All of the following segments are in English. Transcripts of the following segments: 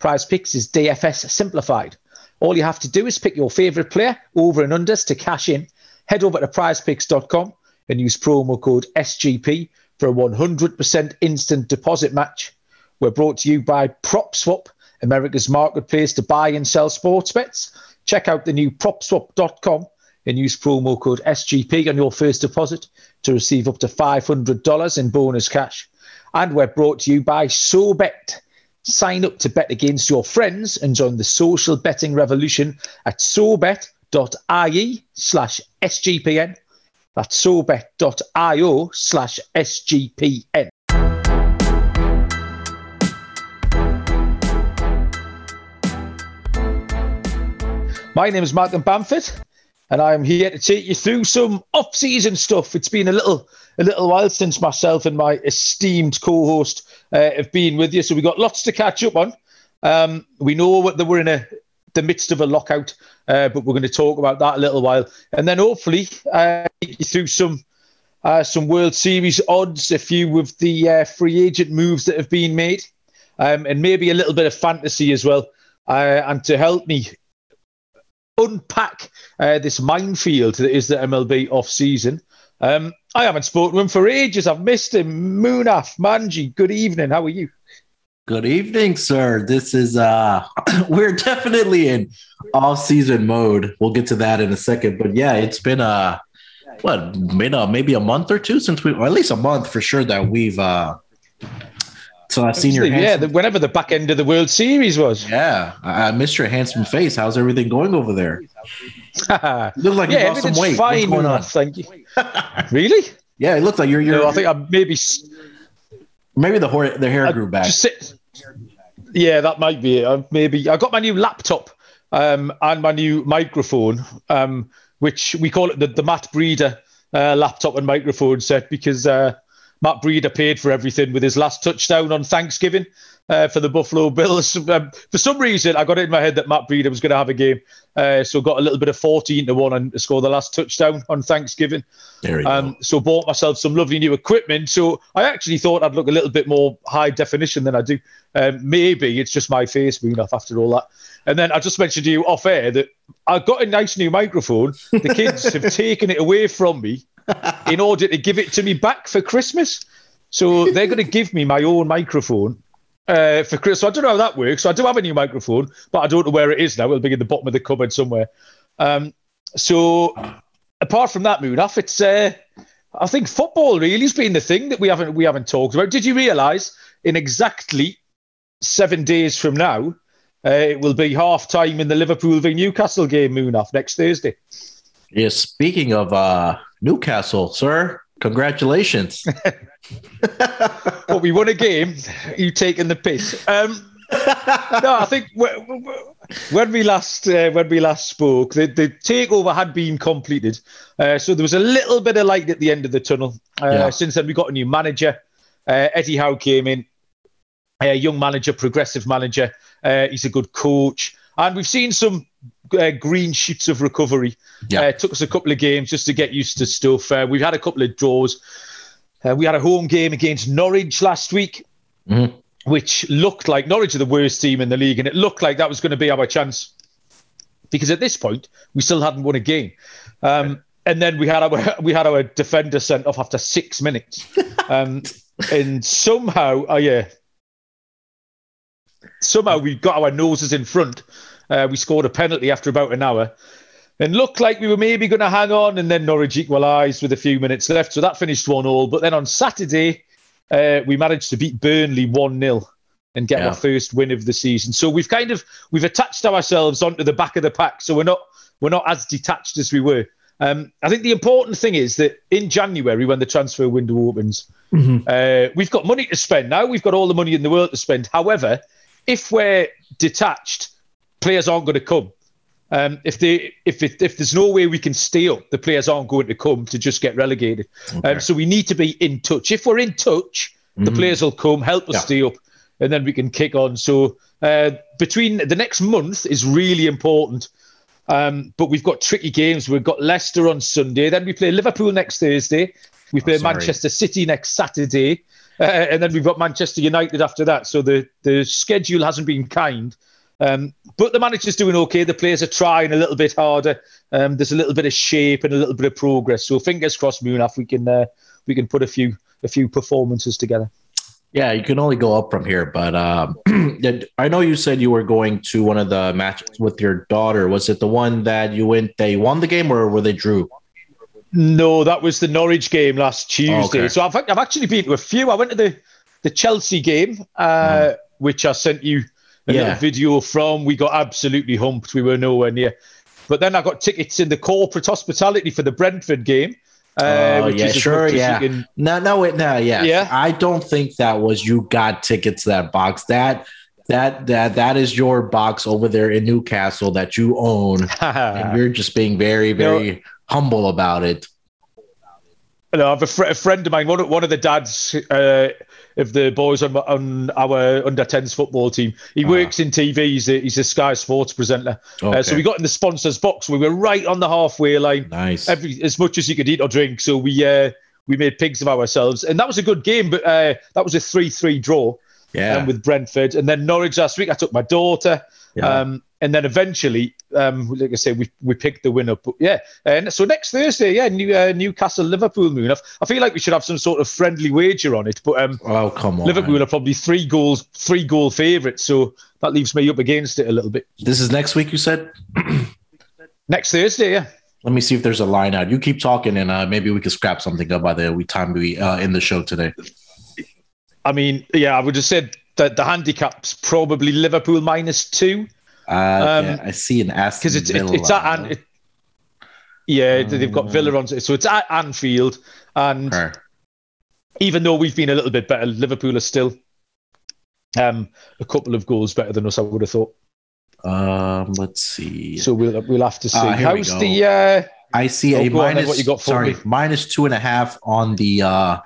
Prize Picks is DFS simplified. All you have to do is pick your favourite player, over and unders, to cash in. Head over to prizepicks.com and use promo code SGP for a 100% instant deposit match. We're brought to you by PropSwap, America's marketplace to buy and sell sports bets. Check out the new propswap.com and use promo code SGP on your first deposit to receive up to $500 in bonus cash. And we're brought to you by SoBet. Sign up to bet against your friends and join the social betting revolution at sobet.ie slash SGPN. That's sobet.io slash SGPN. My name is Malcolm Bamford, and I'm here to take you through some off-season stuff. It's been a little a little while since myself and my esteemed co-host uh, have been with you, so we've got lots to catch up on. Um, we know that we're in a the midst of a lockout, uh, but we're going to talk about that a little while, and then hopefully uh, take you through some uh, some World Series odds, a few of the uh, free agent moves that have been made, um, and maybe a little bit of fantasy as well. Uh, and to help me unpack uh, this minefield that is the MLB off season. Um, I haven't spoken to him for ages. I've missed him. Munaf, Manji, good evening. How are you? Good evening, sir. This is uh we're definitely in off-season mode. We'll get to that in a second. But yeah, it's been uh what maybe a month or two since we or at least a month for sure that we've uh so I've seen your yeah. The, whenever the back end of the World Series was, yeah. I, I missed your handsome face. How's everything going over there? look like yeah, you lost some weight. Fine, What's going on? Thank you. really? Yeah, it looks like you're. you're no, I think I maybe. Maybe the hair the hair grew back. Sit, yeah, that might be it. Uh, maybe I got my new laptop um, and my new microphone, um, which we call it the, the Matt Breida uh, laptop and microphone set because uh, Matt Breida paid for everything with his last touchdown on Thanksgiving uh, for the Buffalo Bills. Um, for some reason, I got it in my head that Matt Breida was going to have a game, uh, so got a little bit of fourteen to one and score the last touchdown on Thanksgiving. There um. So bought myself some lovely new equipment. So I actually thought I'd look a little bit more high definition than I do. Um, maybe it's just my face being off after all that. And then I just mentioned to you off air that I got a nice new microphone. The kids have taken it away from me in order to give it to me back for Christmas. So they're going to give me my own microphone uh, for Chris. So I don't know how that works. So I do have a new microphone, but I don't know where it is now. It'll be in the bottom of the cupboard somewhere. Um, so apart from that, Munaf, it's uh, I think football really has been the thing that we haven't we haven't talked about. Did you realise in exactly seven days from now, uh, it will be half time in the Liverpool v Newcastle game, Munaf, next Thursday? Yeah. Speaking of uh, Newcastle, sir, congratulations. but we won a game. You taking the piss? Um, no, I think when we last uh, when we last spoke, the, the takeover had been completed, uh, so there was a little bit of light at the end of the tunnel. Uh, yeah. Since then, we got a new manager. Uh, Eddie Howe came in, a young manager, progressive manager. Uh, he's a good coach, and we've seen some uh, green shoots of recovery. Yeah. it took us a couple of games just to get used to stuff. we've had a couple of draws. Uh, we had a home game against Norwich last week, mm-hmm. which looked like Norwich are the worst team in the league, and it looked like that was going to be our chance because at this point we still hadn't won a game. Um, and then we had our we had our defender sent off after six minutes, um, and somehow, oh yeah, somehow we got our noses in front. Uh, we scored a penalty after about an hour, and looked like we were maybe going to hang on, and then Norwich equalised with a few minutes left, so that finished one all. But then on Saturday, uh, we managed to beat Burnley one 0 and get yeah. our first win of the season. So we've kind of we've attached ourselves onto the back of the pack, so we're not we're not as detached as we were. Um, I think the important thing is that in January, when the transfer window opens, mm-hmm. uh, we've got money to spend now. We've got all the money in the world to spend. However, if we're detached, players aren't going to come. Um, if they if it, if there's no way we can stay up, the players aren't going to come to just get relegated. Okay. Um, so we need to be in touch. If we're in touch, mm-hmm. the players will come, help us yeah. stay up, and then we can kick on. So uh, between the next month is really important. Um, but we've got tricky games. We've got Leicester on Sunday. Then we play Liverpool next Thursday. We play oh, Manchester City next Saturday. Uh, and then we've got Manchester United after that. So the, the schedule hasn't been kind. Um, but the manager's doing okay. The players are trying a little bit harder. Um, there's a little bit of shape and a little bit of progress. So fingers crossed, Munaf, we can uh, we can put a few a few performances together. Yeah, you can only go up from here. But um, I know you said you were going to one of the matches with your daughter. Was it the one that you went? They won the game, or were they drew? No, that was the Norwich game last Tuesday. Okay. So I've, I've actually been to a few. I went to the the Chelsea game, uh, mm. which I sent you a yeah. little video from. We got absolutely humped. We were nowhere near. But then I got tickets in the corporate hospitality for the Brentford game. Uh, oh, yeah, sure, yeah. Can... No, no, wait, no, yeah. Yeah. I don't think that was you got tickets to that box. That that that that is your box over there in Newcastle that you own. and you're just being very, very you know, humble about it. I have a, fr- a, friend of mine, one of, one of the dads uh, of the boys on, on our under 10s football team. He uh works in TV. He's a, he's a Sky Sports presenter. Okay. Uh, so we got in the sponsors box. We were right on the halfway line. Nice. Every, as much as you could eat or drink. So we uh, we made pigs of ourselves, and that was a good game. But uh, that was a three-three draw. Yeah. Um, with Brentford, and then Norwich last week. I took my daughter. Yeah. Um, and then eventually, um, like I say, we we picked the winner. But yeah, and so next Thursday, yeah, New, uh, Newcastle Liverpool moon. I feel like we should have some sort of friendly wager on it. But um, oh come on, Liverpool are probably three goals, three goal favourites, so that leaves me up against it a little bit. This is next week, you said. next Thursday, yeah. Let me see if there's a line out. You keep talking, and uh, maybe we can scrap something up by the time we uh, in the show today. I mean, yeah, I would have said that the handicap's probably Liverpool minus two. Uh, um, yeah, I see an Aston because it's Villa. It, it's at it, yeah they've got Villa on so it's at Anfield and okay. even though we've been a little bit better, Liverpool are still um, a couple of goals better than us. I would have thought. Um, let's see. So we'll we'll have to see. Uh, How's the? Uh, I see oh, a minus. what you got for sorry, me? minus two and a half on the uh,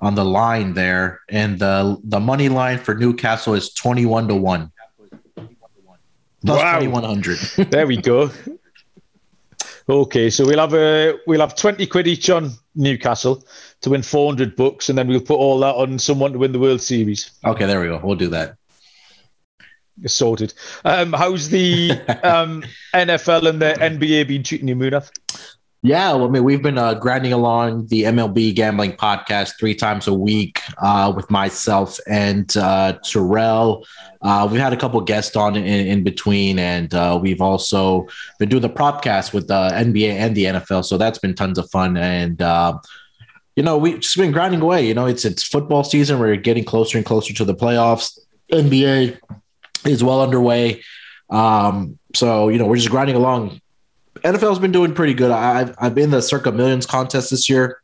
on the line there, and the the money line for Newcastle is twenty one to one. Plus wow. 2100. there we go. Okay, so we'll have a we'll have 20 quid each on Newcastle to win 400 bucks, and then we'll put all that on someone to win the World Series. Okay, there we go. We'll do that. Sorted. Um, how's the um, NFL and the NBA been treating you, Munaf? Yeah, well, I mean, we've been uh, grinding along the MLB gambling podcast three times a week uh, with myself and uh, Terrell. Uh, we've had a couple guests on in, in between, and uh, we've also been doing the propcast with the NBA and the NFL. So that's been tons of fun. And uh, you know, we've just been grinding away. You know, it's it's football season. We're getting closer and closer to the playoffs. NBA is well underway. Um, so you know, we're just grinding along NFL's been doing pretty good. I've I've been in the Circa Millions contest this year.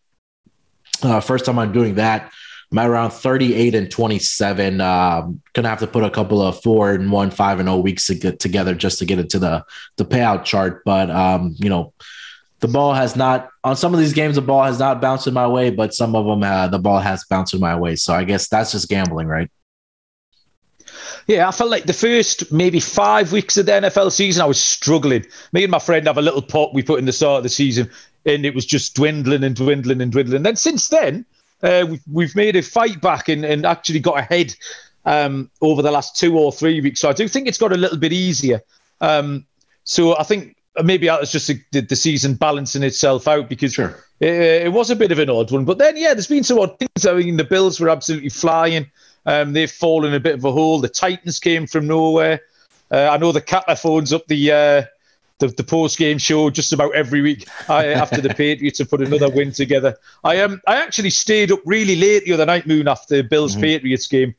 Uh, first time I'm doing that. I'm at around 38 and 27. Um, gonna have to put a couple of four and one, five and oh weeks to get together just to get into the the payout chart. But um, you know, the ball has not on some of these games. The ball has not bounced in my way, but some of them uh, the ball has bounced in my way. So I guess that's just gambling, right? Yeah, I felt like the first maybe five weeks of the NFL season, I was struggling. Me and my friend have a little pot we put in the start of the season, and it was just dwindling and dwindling and dwindling. Then since then, uh, we've, we've made a fight back and, and actually got ahead um, over the last two or three weeks. So I do think it's got a little bit easier. Um, so I think maybe that's just the, the, season balancing itself out because sure. it, it, was a bit of an odd one. But then, yeah, there's been some odd things. I mean, the Bills were absolutely flying. Um, they've fallen a bit of a hole. The Titans came from nowhere. Uh, I know the Catler phones up the uh, the, the post game show just about every week I, after the Patriots have put another win together. I um I actually stayed up really late the other night, Moon, after the Bills mm-hmm. Patriots game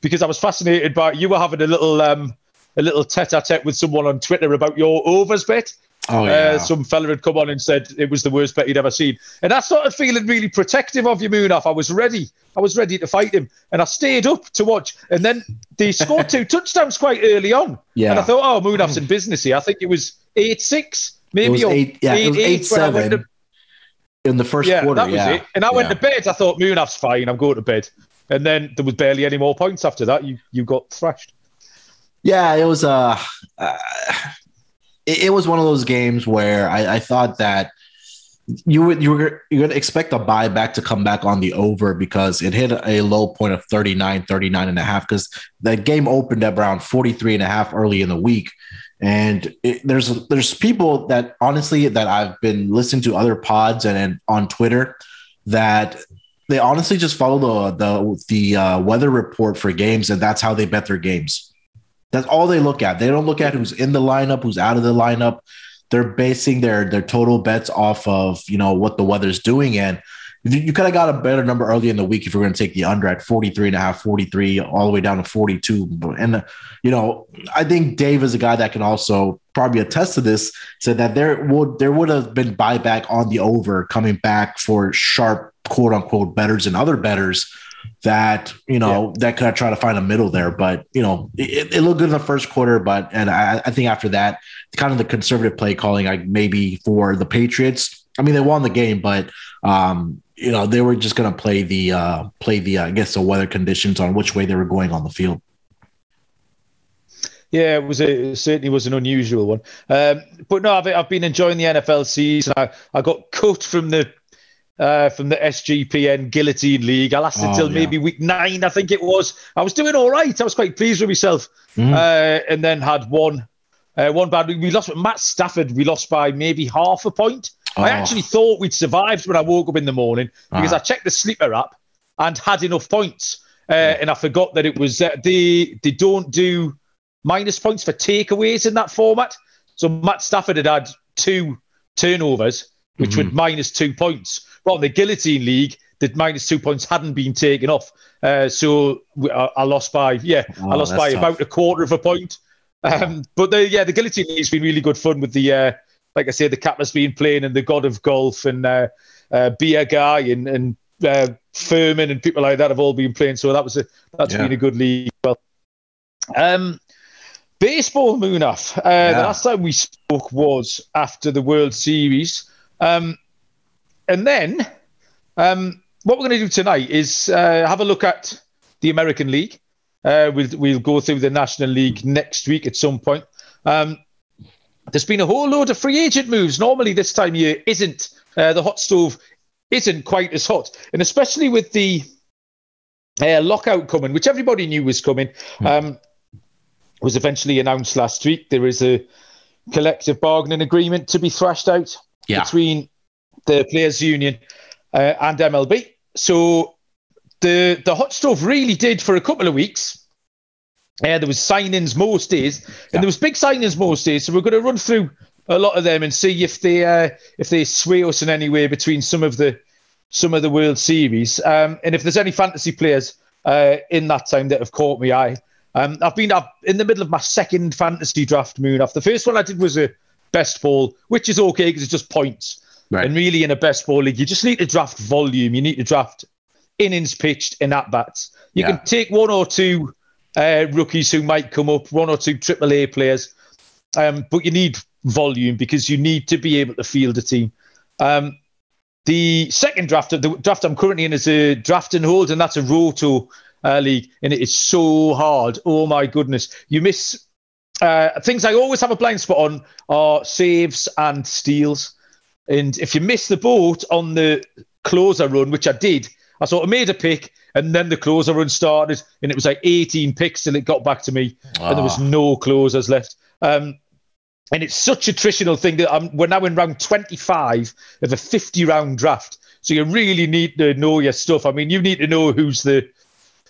because I was fascinated by you were having a little um a little tete a tete with someone on Twitter about your overs bet. Oh, Uh, some fella had come on and said it was the worst bet he'd ever seen, and I started feeling really protective of you, Munaf. I was ready. I was ready to fight him, and I stayed up to watch. And then they scored two touchdowns quite early on, Yeah. and I thought, oh, Munaf's in business here. I think it was eight six, maybe it was or eight, yeah, it was eight, when I went seven to- in the first yeah, quarter. that was yeah. it. And I went Yeah. to bed. I thought Munaf's fine. I'm going to bed. And then there was barely any more points after that. You you got thrashed. Yeah, it was uh, uh it, it was one of those games where I, I thought that you would you were you're gonna expect a buyback to come back on the over because it hit a low point of 39, 39 and a half because the game opened at around 43 and a half early in the week. And it, there's there's people that honestly that I've been listening to other pods and, and on Twitter that they honestly just follow the the the uh, weather report for games and that's how they bet their games. That's all they look at. They don't look at who's in the lineup, who's out of the lineup. They're basing their their total bets off of you know what the weather's doing. And you, could have got a better number early in the week if you're going to take the under at 43 and a half, 43, all the way down to 42. And you know, I think Dave is a guy that can also probably attest to this. Said that there would there would have been buyback on the over coming back for sharp quote unquote betters and other betters that you know that could I try to find a middle there. But you know, it, it looked good in the first quarter, but and I, I think after that, kind of the conservative play calling, like maybe for the Patriots. I mean, they won the game, but um, you know they were just going to play the uh, play the uh, I guess the weather conditions on which way they were going on the field. Yeah, it was a, it certainly was an unusual one. Um, but no, I've, I've been enjoying the NFL season. I, I got cut from the uh, from the SGPN Guillotine League. I lasted Oh, till yeah. maybe week nine, I think it was. I was doing all right. I was quite pleased with myself. Mhm. Uh, and then had one uh, one bad week. We lost with Matt Stafford. We lost by maybe half a point. I Oh. actually thought we'd survived when I woke up in the morning because Ah. I checked the sleeper app and had enough points. Uh, and I forgot that it was uh, they they don't do minus points for takeaways in that format. So Matt Stafford had had two turnovers, which Mhm. would minus two points. Well, in the Guillotine League, the minus two points hadn't been taken off. Uh, so we- I, I lost by yeah, Oh, I lost by tough. about a quarter of a point. Um, but the, yeah, the Guillotine League's been really good fun with the uh, like I said, the Kappa's been playing and the God of Golf and uh, uh, Beer Guy and and uh, Furman and people like that have all been playing. So that was a that's Yeah. been a good league. Well, um, baseball, Munaf. Uh, The last time we spoke was after the World Series, um, and then um, what we're going to do tonight is uh, have a look at the American League. Uh, we'll we'll go through the National League next week at some point. Um, there's been a whole load of free agent moves. Normally, this time of year isn't uh, the hot stove isn't quite as hot, and especially with the uh, lockout coming, which everybody knew was coming, um, was eventually announced last week. There is a collective bargaining agreement to be thrashed out Yeah. between the players' union uh, and MLB. So the the hot stove really did for a couple of weeks. Uh, there was signings most days, and there was big signings most days. So we're going to run through a lot of them and see if they uh, if they sway us in any way between some of the some of the World Series, um, and if there's any fantasy players uh, in that time that have caught me eye. Um, I've been in the middle of my second fantasy draft Munaf. The first one I did was a best ball, which is okay because it's just points. Right. And really, in a best ball league, you just need to draft volume. You need to draft innings pitched and at bats. You Yeah. can take one or two uh, rookies who might come up, one or two AAA players, um, but you need volume because you need to be able to field a team. Um, the second draft, of the draft I'm currently in, is a draft and hold, and that's a roto uh, league, and it is so hard. Oh my goodness, you miss uh, things I always have a blind spot on are saves and steals. And if you miss the boat on the closer run, which I did, I sort of made a pick, and then the closer run started, and it was like 18 picks till it got back to me, and there was Ah. no closers left. Um, and it's such a attritional thing that I'm, we're now in round 25 of a 50 round draft. So you really need to know your stuff. I mean, you need to know who's the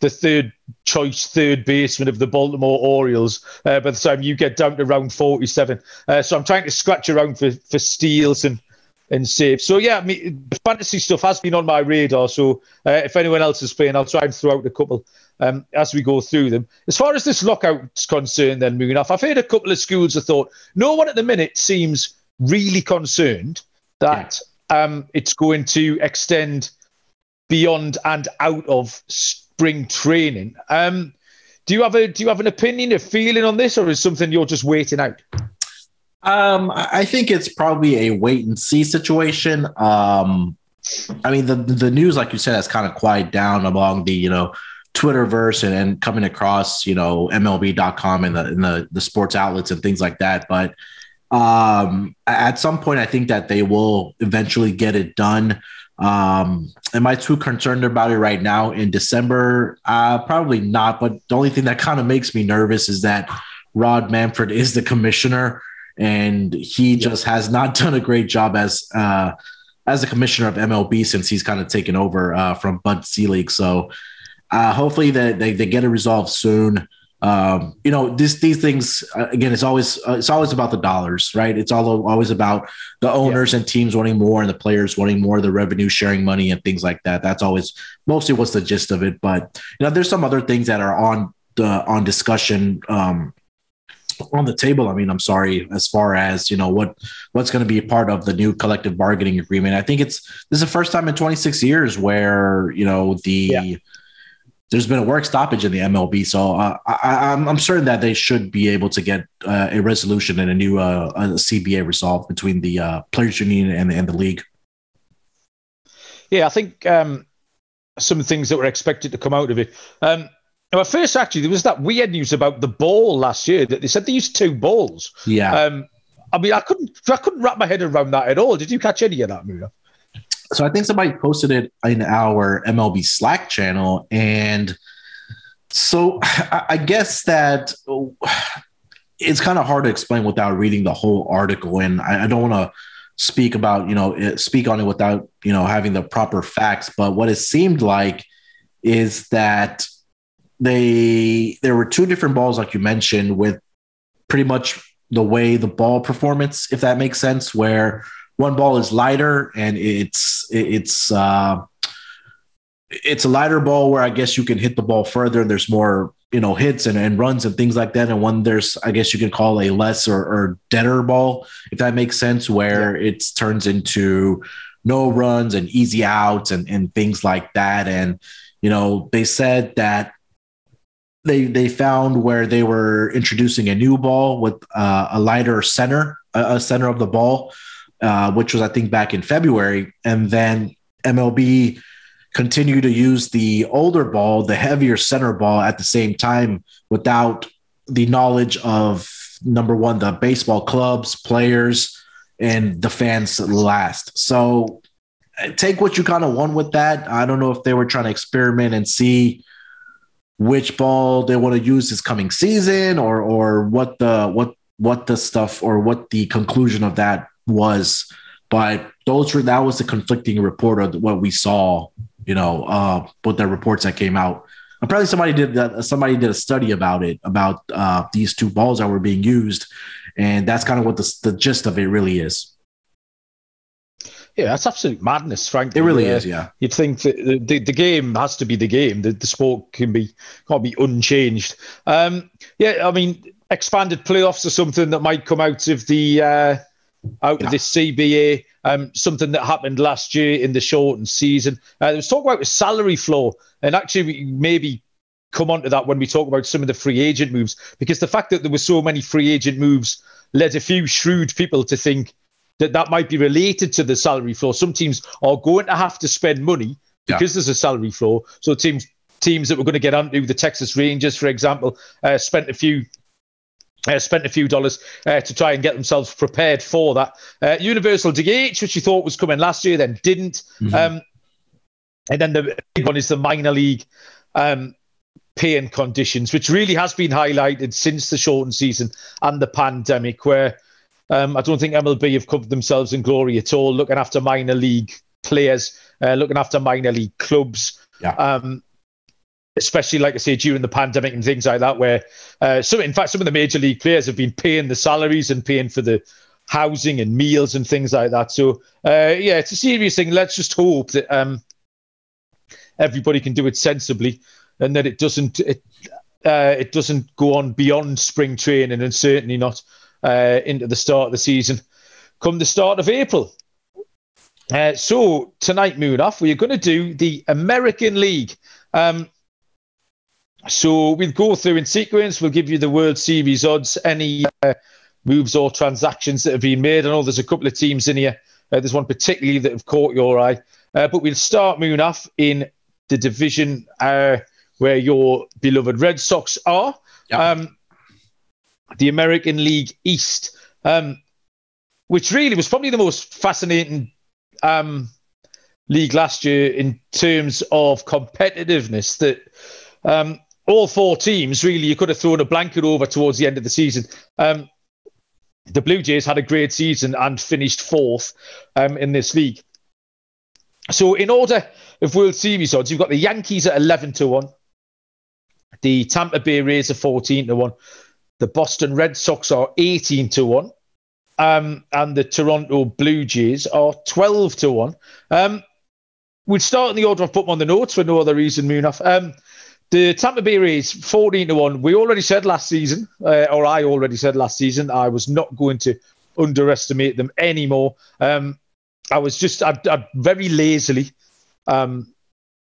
the third choice third baseman of the Baltimore Orioles uh, by the time you get down to round 47. Uh, so I'm trying to scratch around for, for steals and and saves. So yeah, mean, fantasy stuff has been on my radar. So uh, if anyone else is playing, I'll try and throw out a couple um, as we go through them. As far as this lockout's concerned, then moving off, I've heard a couple of schools of thought. No one at the minute seems really concerned that yeah. um, it's going to extend beyond and out of spring training. Um, do you have a do you have an opinion, a feeling on this, or is something you're just waiting out? Um, I think it's probably a wait and see situation. Um, I mean, the the news, like you said, has kind of quieted down among the you know Twitterverse and, and coming across you know MLB.com and the and the the sports outlets and things like that. But um, at some point, I think that they will eventually get it done. Um, am I too concerned about it right now in December? Uh, probably not. But the only thing that kind of makes me nervous is that Rob Manfred is the commissioner, and he yeah. just has not done a great job as uh, as the commissioner of MLB since he's kind of taken over uh, from Bud Selig. So uh, hopefully that they, they get it resolved soon um, you know, this these things uh, again. It's always uh, it's always about the dollars, right? It's all always about the owners yeah. and teams wanting more, and the players wanting more, the revenue sharing money and things like that. That's always mostly what's the gist of it. But you know, there's some other things that are on the on discussion. Um, on the table. I mean, I'm sorry, as far as you know, what what's going to be a part of the new collective bargaining agreement. I think it's this is the first time in 26 years where you know the yeah there's been a work stoppage in the MLB, so uh, I, am I'm, I'm certain that they should be able to get uh, a resolution and a new uh, a CBA resolved between the uh, players' union and, and the league. Yeah, I think um, some things that were expected to come out of it. Um, well, first, actually, there was that weird news about the ball last year that they said they used two balls. Yeah. Um, I mean, I couldn't I couldn't wrap my head around that at all. Did you catch any of that, Mura? so I think somebody posted it in our MLB Slack channel, and so I guess that it's kind of hard to explain without reading the whole article, and I, I don't want to speak about you know speak on it without you know having the proper facts. But what it seemed like is that they there were two different balls, like you mentioned, with pretty much the way the ball performance, if that makes sense, where one ball is lighter and it's it's uh, it's a lighter ball where I guess you can hit the ball further. And there's more you know hits and, and runs and things like that. And one there's I guess you can call a less or, or deader ball if that makes sense, where yeah. it turns into no runs and easy outs and and things like that. And you know they said that they they found where they were introducing a new ball with uh, a lighter center, a center of the ball, uh, which was I think back in February, and then MLB continued to use the older ball, the heavier center ball at the same time without the knowledge of number one, the baseball clubs, players, and the fans last. So take what you kind of want with that. I don't know if they were trying to experiment and see which ball they want to use this coming season or or what the what what the stuff or what the conclusion of that was, but those were that was the conflicting report of what we saw. You know, uh, with the reports that came out. Apparently, somebody did that. Somebody did a study about it about uh, these two balls that were being used, and that's kind of what the, the gist of it really is. Yeah, that's absolute madness, frankly. It really uh, is, yeah. You'd think the, the, the, game has to be the game. The, the sport can be can't be unchanged. Um, yeah, I mean, expanded playoffs are something that might come out of the uh, out yeah. of this CBA. Um, something that happened last year in the shortened season. Uh, there was talk about the salary floor, and actually, we maybe come on to that when we talk about some of the free agent moves, because the fact that there were so many free agent moves led a few shrewd people to think that that might be related to the salary floor. Some teams are going to have to spend money because yeah. there's a salary floor. So teams teams that were going to get onto the Texas Rangers, for example, uh, spent a few uh, spent a few dollars uh, to try and get themselves prepared for that. Uh, Universal DH, which you thought was coming last year, then didn't. Mm-hmm. Um, and then the big one is the minor league um, and conditions, which really has been highlighted since the shortened season and the pandemic, where um, I don't think MLB have covered themselves in glory at all, looking after minor league players, uh, looking after minor league clubs. Yeah. Um, especially like I say during the pandemic and things like that, where uh, some in fact some of the major league players have been paying the salaries and paying for the housing and meals and things like that. So uh, yeah, it's a serious thing. Let's just hope that um, everybody can do it sensibly and that it doesn't it uh, it doesn't go on beyond spring training and certainly not uh, into the start of the season. come the start of April. Uh, so tonight, Munaf, we're going to do the American League. Um, so we'll go through in sequence. We'll give you the World Series odds, any uh, moves or transactions that have been made. I know there's a couple of teams in here. Uh, there's one particularly that have caught your eye. Uh, but we'll start, Munaf, in the division uh, where your beloved Red Sox are. Yep. Um, the American League East, um, which really was probably the most fascinating um, league last year in terms of competitiveness. That um, all four teams really you could have thrown a blanket over towards the end of the season. Um, the Blue Jays had a great season and finished fourth um, in this league. So, in order of World Series odds, you've got the Yankees at 11 to 1, the Tampa Bay Rays are 14 to 1, the Boston Red Sox are 18 to 1, um, and the Toronto Blue Jays are 12 to 1. Um, we'll start in the order I've put them on the notes for no other reason, Munaf. Um, the Tampa Bay Rays, 14 to 1. We already said last season, uh, or I already said last season, I was not going to underestimate them anymore. Um, I was just, I, I very lazily, um,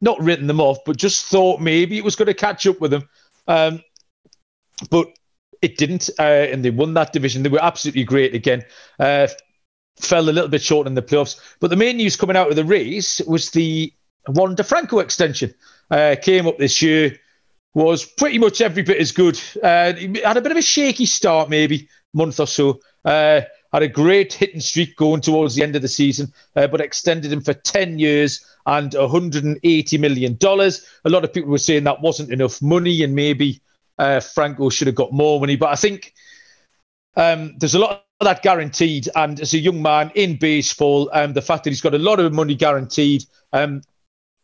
not written them off, but just thought maybe it was going to catch up with them. Um, but it didn't, uh, and they won that division. They were absolutely great again. Uh, fell a little bit short in the playoffs. But the main news coming out of the race was the Wander DeFranco extension uh, came up this year, was pretty much every bit as good. Uh, had a bit of a shaky start, maybe month or so. Uh, had a great hitting streak going towards the end of the season, uh, but extended him for 10 years and $180 million. A lot of people were saying that wasn't enough money and maybe uh, Franco should have got more money. But I think um, there's a lot of that guaranteed. And as a young man in baseball, um, the fact that he's got a lot of money guaranteed, um,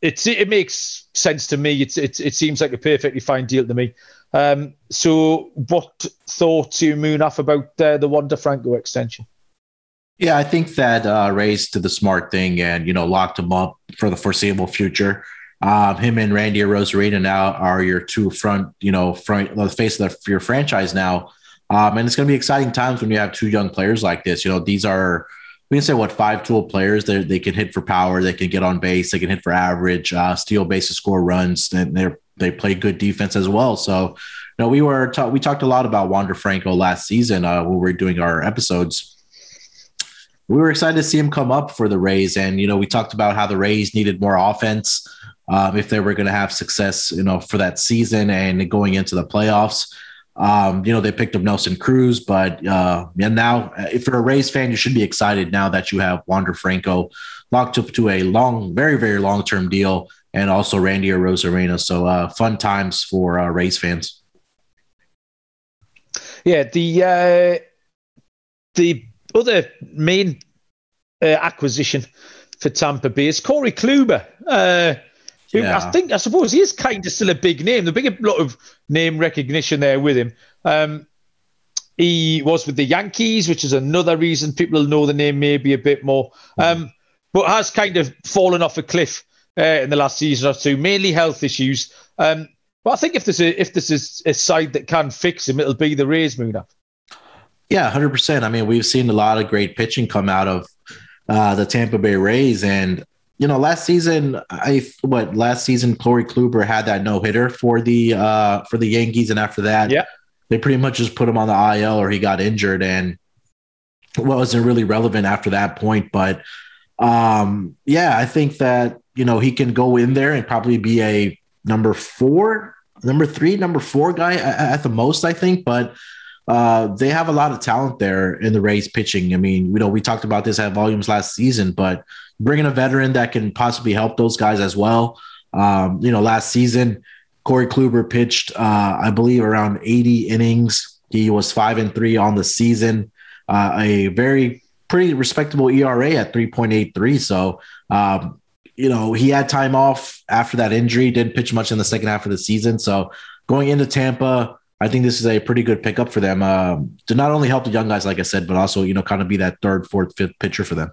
it's it makes sense to me. It's, it's it seems like a perfectly fine deal to me. Um, so, what thoughts you Munaf about uh, the Wander Franco extension? Yeah, I think that uh, Rays did the smart thing and you know locked him up for the foreseeable future. Um, him and Randy Arozarena now are your two front, you know, front the face of the, your franchise now. Um, and it's going to be exciting times when you have two young players like this. You know, these are we can say what five tool players. They they can hit for power. They can get on base. They can hit for average, uh, steal bases, score runs. And they they play good defense as well. So, you know, we were ta- we talked a lot about Wander Franco last season uh, when we were doing our episodes. We were excited to see him come up for the Rays, and you know, we talked about how the Rays needed more offense um, if they were going to have success, you know, for that season and going into the playoffs. Um, you know, they picked up Nelson Cruz, but uh, and now if you're a Rays fan, you should be excited now that you have Wander Franco locked up to a long, very, very long term deal, and also Randy Arozarena. So uh, fun times for uh, Rays fans. Yeah, the uh, the other main uh, acquisition for Tampa Bay is Corey Kluber. Uh, yeah. I think, I suppose he is kind of still a big name. The big lot of name recognition there with him. Um, he was with the Yankees, which is another reason people know the name maybe a bit more. Um, but has kind of fallen off a cliff uh, in the last season or two, mainly health issues. Um, but I think if there's a if this is a side that can fix him, it'll be the Rays, Muna. Yeah, hundred percent. I mean, we've seen a lot of great pitching come out of uh, the Tampa Bay Rays, and you know, last season, I what last season, Corey Kluber had that no hitter for the uh for the Yankees, and after that, yeah, they pretty much just put him on the IL or he got injured, and wasn't really relevant after that point. But um, yeah, I think that you know he can go in there and probably be a number four, number three, number four guy at, at the most, I think, but. Uh, they have a lot of talent there in the Rays pitching. I mean, you know, we talked about this at volumes last season, but bringing a veteran that can possibly help those guys as well. Um, you know, last season, Corey Kluber pitched, uh, I believe, around 80 innings. He was five and three on the season, uh, a very pretty respectable ERA at 3.83. So, um, you know, he had time off after that injury, didn't pitch much in the second half of the season. So, going into Tampa, I think this is a pretty good pickup for them um, to not only help the young guys, like I said, but also, you know, kind of be that third, fourth, fifth pitcher for them.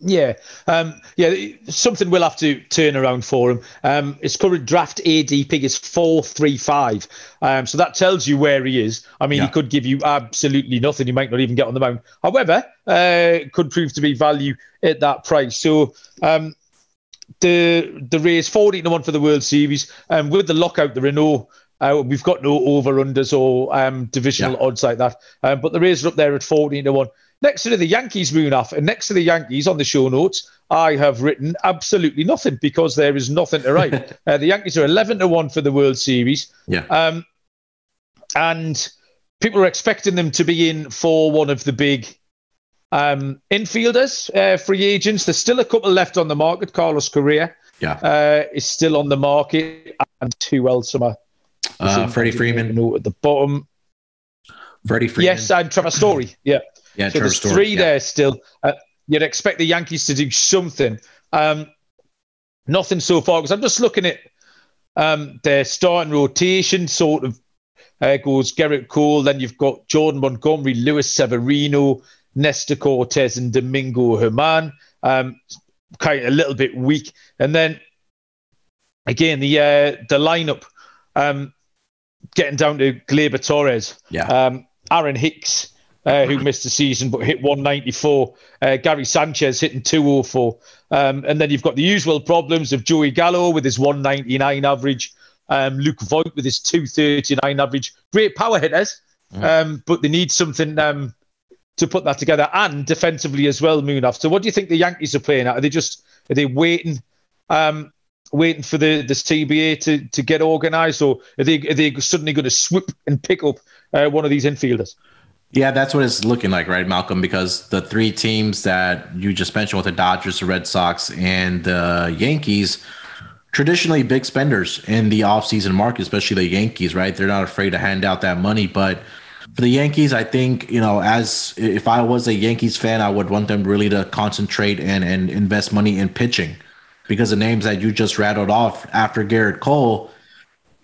Yeah, um, yeah, something we'll have to turn around for him. Um, his current draft ADP is four three five, um, so that tells you where he is. I mean, yeah. he could give you absolutely nothing. He might not even get on the mound. However, uh, could prove to be value at that price. So um, the the race fourteen to one for the World Series, and um, with the lockout, there are no. Uh, we've got no over unders or um, divisional yeah. odds like that, um, but the Rays are up there at fourteen to one. Next to the Yankees Munaf, and next to the Yankees on the show notes, I have written absolutely nothing because there is nothing to write. uh, the Yankees are 11 to 1 for the World Series. Yeah. Um, and people are expecting them to be in for one of the big um, infielders, uh, free agents. There's still a couple left on the market. Carlos Correa yeah. Uh, is still on the market. And who else am I? Uh, Freddie Freeman. At the bottom. Freddie Freeman. Yes, and Trevor Story. Yeah. Yeah, so there's Story, three yeah. there still. Uh, you'd expect the Yankees to do something. Um, nothing so far because I'm just looking at um, their starting rotation. Sort of uh, goes Gerrit Cole, then you've got Jordan Montgomery, Luis Severino, Nestor Cortes, and Domingo Germán. Um, kind of a little bit weak, and then again the uh, the lineup. Um, getting down to Gleyber Torres, yeah. um, Aaron Hicks, uh, who missed the season but hit 194. Uh, Gary Sanchez hitting 204. Um, and then you've got the usual problems of Joey Gallo with his 199 average, um, Luke Voit with his 239 average. Great power hitters, um, but they need something um, to put that together and defensively as well, Munaf. So what do you think the Yankees are playing at? Are they just are they waiting? Um, waiting for the, the CBA to, to get organised, or are they are they suddenly going to swoop and pick up uh, one of these infielders? Yeah, that's what it's looking like, right, Malcolm? Because the three teams that you just mentioned with the Dodgers, the Red Sox, and the Yankees, traditionally big spenders in the offseason market, especially the Yankees, right? They're not afraid to hand out that money. But for the Yankees, I think, you know, as if I was a Yankees fan, I would want them really to concentrate and, and invest money in pitching because the names that you just rattled off after Gerrit Cole –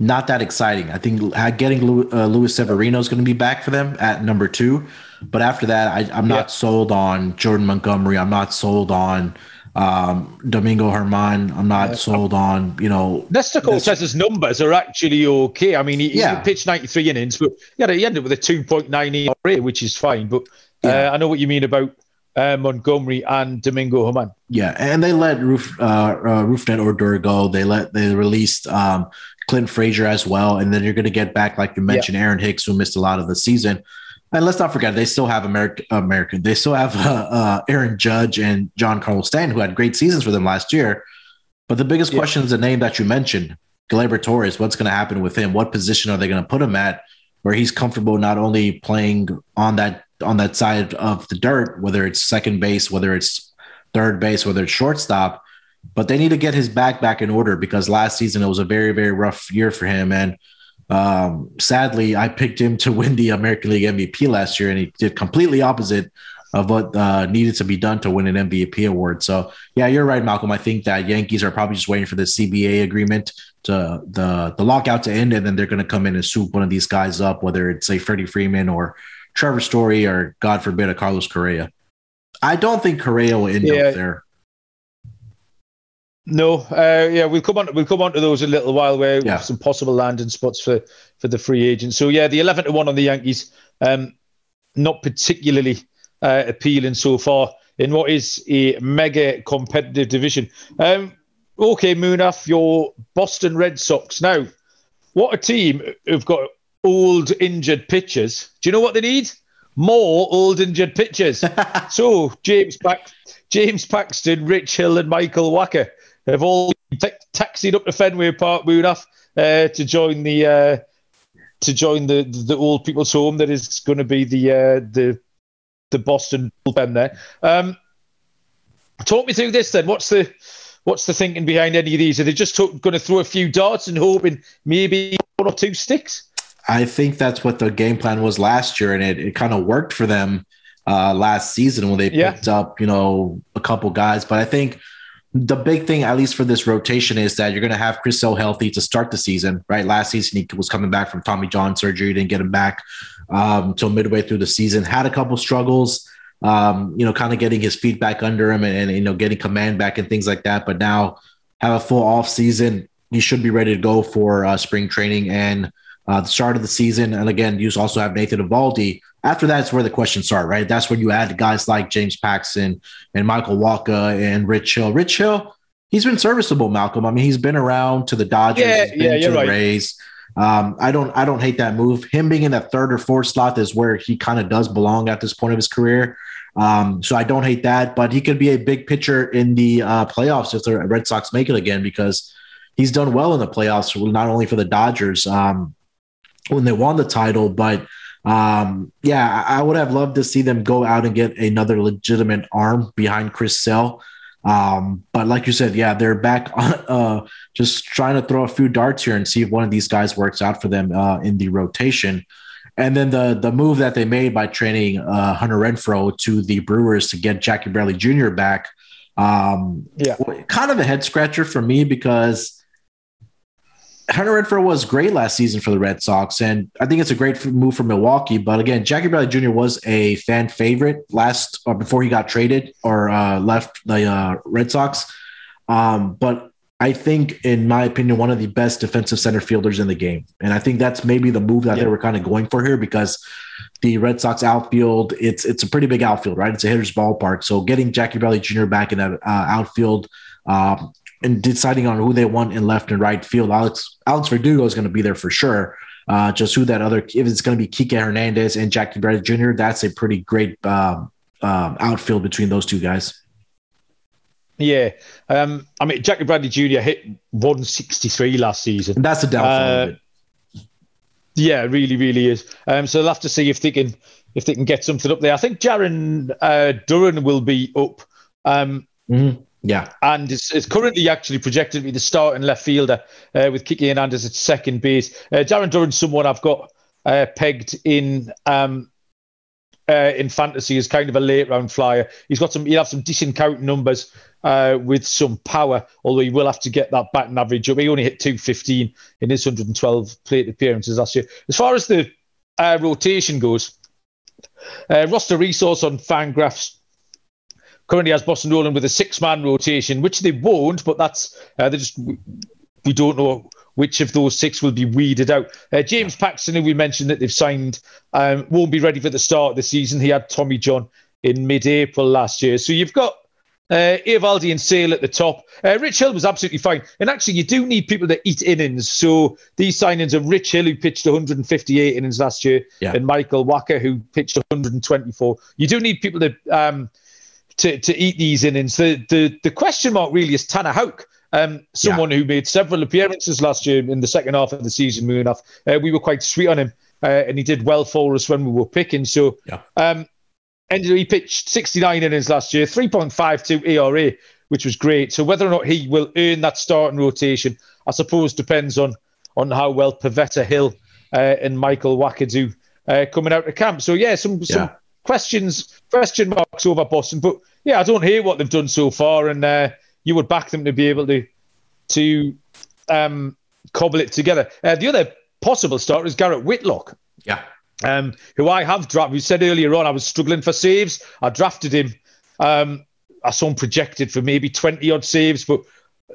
not that exciting. I think getting uh, Luis Severino is going to be back for them at number two. But after that, I, am not yeah. sold on Jordan Montgomery. I'm not sold on um, Domingo Germán. I'm not yeah. sold on, you know. Nestor says his numbers are actually okay. I mean, he, yeah. he pitched 93 innings, but yeah, he ended with a 2.9 ERA, which is fine. But uh, I know what you mean about uh, Montgomery and Domingo Germán. Yeah, and they let Roof uh, uh, Rougned Odor go. They let they released um, Clint Frazier as well. And then you're going to get back, like you mentioned, yeah. Aaron Hicks, who missed a lot of the season. And let's not forget, they still have American. American. They still have uh, uh, Aaron Judge and Giancarlo Stanton, who had great seasons for them last year. But the biggest yeah. question is the name that you mentioned, Gleyber Torres. What's going to happen with him? What position are they going to put him at, where he's comfortable not only playing on that on that side of the dirt, whether it's second base, whether it's third base, whether it's shortstop, but they need to get his back back in order because last season it was a very very rough year for him. And um, sadly i picked him to win the american league mvp last year and he did completely opposite of what uh, needed to be done to win an mvp award. So yeah you're right malcolm. I think that yankees are probably just waiting for the cba agreement to the the lockout to end and then they're going to come in and swoop one of these guys up whether it's a freddie freeman or trevor story or god forbid a carlos correa. I don't think correa will end yeah. up there no, uh, yeah, we'll come on. We'll come on to those in a little while. Where yeah. some possible landing spots for for the free agents. So yeah, the eleven to one on the Yankees, um, not particularly uh, appealing so far in what is a mega competitive division. Um, okay, Munaf, your Boston Red Sox. Now, what a team who've got old injured pitchers. Do you know what they need? More old injured pitchers. so James Pax- James Paxton, Rich Hill, and Michael Wacha have all t- taxied up to Fenway Park, Munaf, uh, to join the uh, to join the the old people's home that is going to be the uh, the the Boston bullpen there. Um, talk me through this then. What's the what's the thinking behind any of these? Are they just going to throw a few darts and hoping maybe one or two sticks? I think that's what the game plan was last year, and it, it kind of worked for them uh, last season when they picked up, you know, a couple guys. But I think the big thing, at least for this rotation, is that you're going to have Chris Sale healthy to start the season, right? Last season, he was coming back from Tommy John surgery, didn't get him back um, until midway through the season, had a couple struggles. um, you know, kind of getting his feet back under him and, and, you know, getting command back and things like that. But now have a full off season. He should be ready to go for uh, spring training and uh, the start of the season. And again, you also have Nathan Eovaldi. After that's where the questions start, right? That's when you add guys like James Paxton and Michael Wacha and Rich Hill. Rich Hill, he's been serviceable, Malcolm. I mean, he's been around to the Dodgers, yeah, he's been yeah, to you're the right. Rays. Um, I don't I don't hate that move. Him being in that third or fourth slot is where he kind of does belong at this point of his career. Um, so I don't hate that, but he could be a big pitcher in the uh, playoffs if the Red Sox make it again because he's done well in the playoffs, not only for the Dodgers um, when they won the title, but um, yeah, I would have loved to see them go out and get another legitimate arm behind Chris Sale. Um, but like you said, yeah, they're back on, uh, just trying to throw a few darts here and see if one of these guys works out for them uh, in the rotation. And then the the move that they made by trading uh, Hunter Renfroe to the Brewers to get Jackie Bradley Jr. back, um, Yeah. kind of a head scratcher for me because Hunter Renfroe was great last season for the Red Sox, and I think it's a great move for Milwaukee. But again, Jackie Bradley Jr. was a fan favorite last or before he got traded or uh, left the uh, Red Sox. Um, but I think, in my opinion, one of the best defensive center fielders in the game, and I think that's maybe the move that Yeah. they were kind of going for here because the Red Sox outfield it's it's a pretty big outfield, right? It's a hitter's ballpark. So getting Jackie Bradley Jr. back in that uh, outfield. Um, and deciding on who they want in left and right field. Alex Alex Verdugo is going to be there for sure. Uh, just who that other if it's going to be Kike Hernandez and Jackie Bradley Jr. That's a pretty great um, um, outfield between those two guys. Yeah. Um, I mean, Jackie Bradley Jr. hit 163 last season. And that's a downfall Uh. Yeah, it really, really is. Um, so they'll have to see if they can if they can get something up there. I think Jarren uh, Duran will be up. Um, Mhm. Yeah, and it's, it's currently actually projected to be the starting left fielder uh, with Kiki Hernandez at second base. Uh, Darren Duran's someone I've got uh, pegged in um, uh, in fantasy as kind of a late round flyer. He's got some, he'll have some decent count numbers uh, with some power, although he will have to get that batting average up. He only hit 215 in his 112 plate appearances last year. As far as the uh, rotation goes, roster resource on Fangraphs currently has Boston Nolan with a six-man rotation, which they won't, but that's uh, they just we don't know which of those six will be weeded out. Uh, James Paxton, who we mentioned that they've signed, um, won't be ready for the start of the season. He had Tommy John in mid-April last year, so you've got. Uh, Eovaldi and Sale at the top. Uh, Rich Hill was absolutely fine. And actually, you do need people to eat innings. So these signings of Rich Hill, who pitched 158 innings last year, Yeah. and Michael Wacha, who pitched 124. You do need people to um, to, to eat these innings. The, the the question mark really is Tanner Houck, um, someone who made several appearances last year in the second half of the season. Moving off, uh, we were quite sweet on him, uh, and he did well for us when we were picking. So, Yeah. um, and he pitched 69 innings last year, 3.52 ERA, which was great. So whether or not he will earn that starting rotation, I suppose depends on on how well Pivetta Hill uh, and Michael Wacha do uh, coming out of camp. So yeah, some some Yeah. Questions, question marks over Boston. But yeah, I don't hear what they've done so far, and uh, you would back them to be able to to um, cobble it together. Uh, the other possible starter is Garrett Whitlock, yeah, um, who I have drafted. We said earlier on I was struggling for saves. I drafted him. Um, I saw him projected for maybe 20 odd saves, but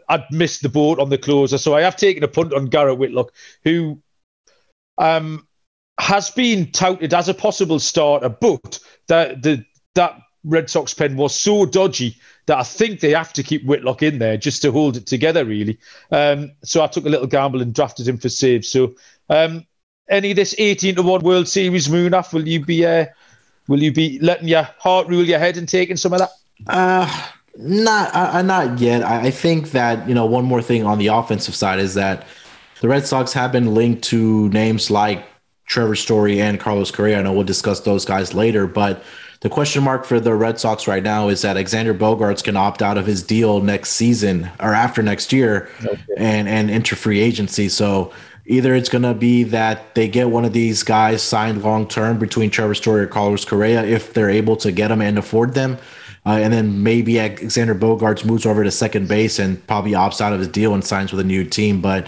I'd missed the boat on the closer. So I have taken a punt on Garrett Whitlock, who um, has been touted as a possible starter, but that the that Red Sox pen was so dodgy that I think they have to keep Whitlock in there just to hold it together, really. Um, so I took a little gamble and drafted him for saves. So um, any of this 18 to 1 World Series Munaf, will you be uh, will you be letting your heart rule your head and taking some of that? Uh, not uh, not yet. I, I think that you know one more thing on the offensive side is that the Red Sox have been linked to names like Trevor Story and Carlos Correa. I know we'll discuss those guys later, but the question mark for the Red Sox right now is that Alexander Bogaerts can opt out of his deal next season or after next year and and enter free agency. So either it's going to be that they get one of these guys signed long term between Trevor Story or Carlos Correa if they're able to get them and afford them. Uh, and then maybe Alexander Bogaerts moves over to second base and probably opts out of his deal and signs with a new team. But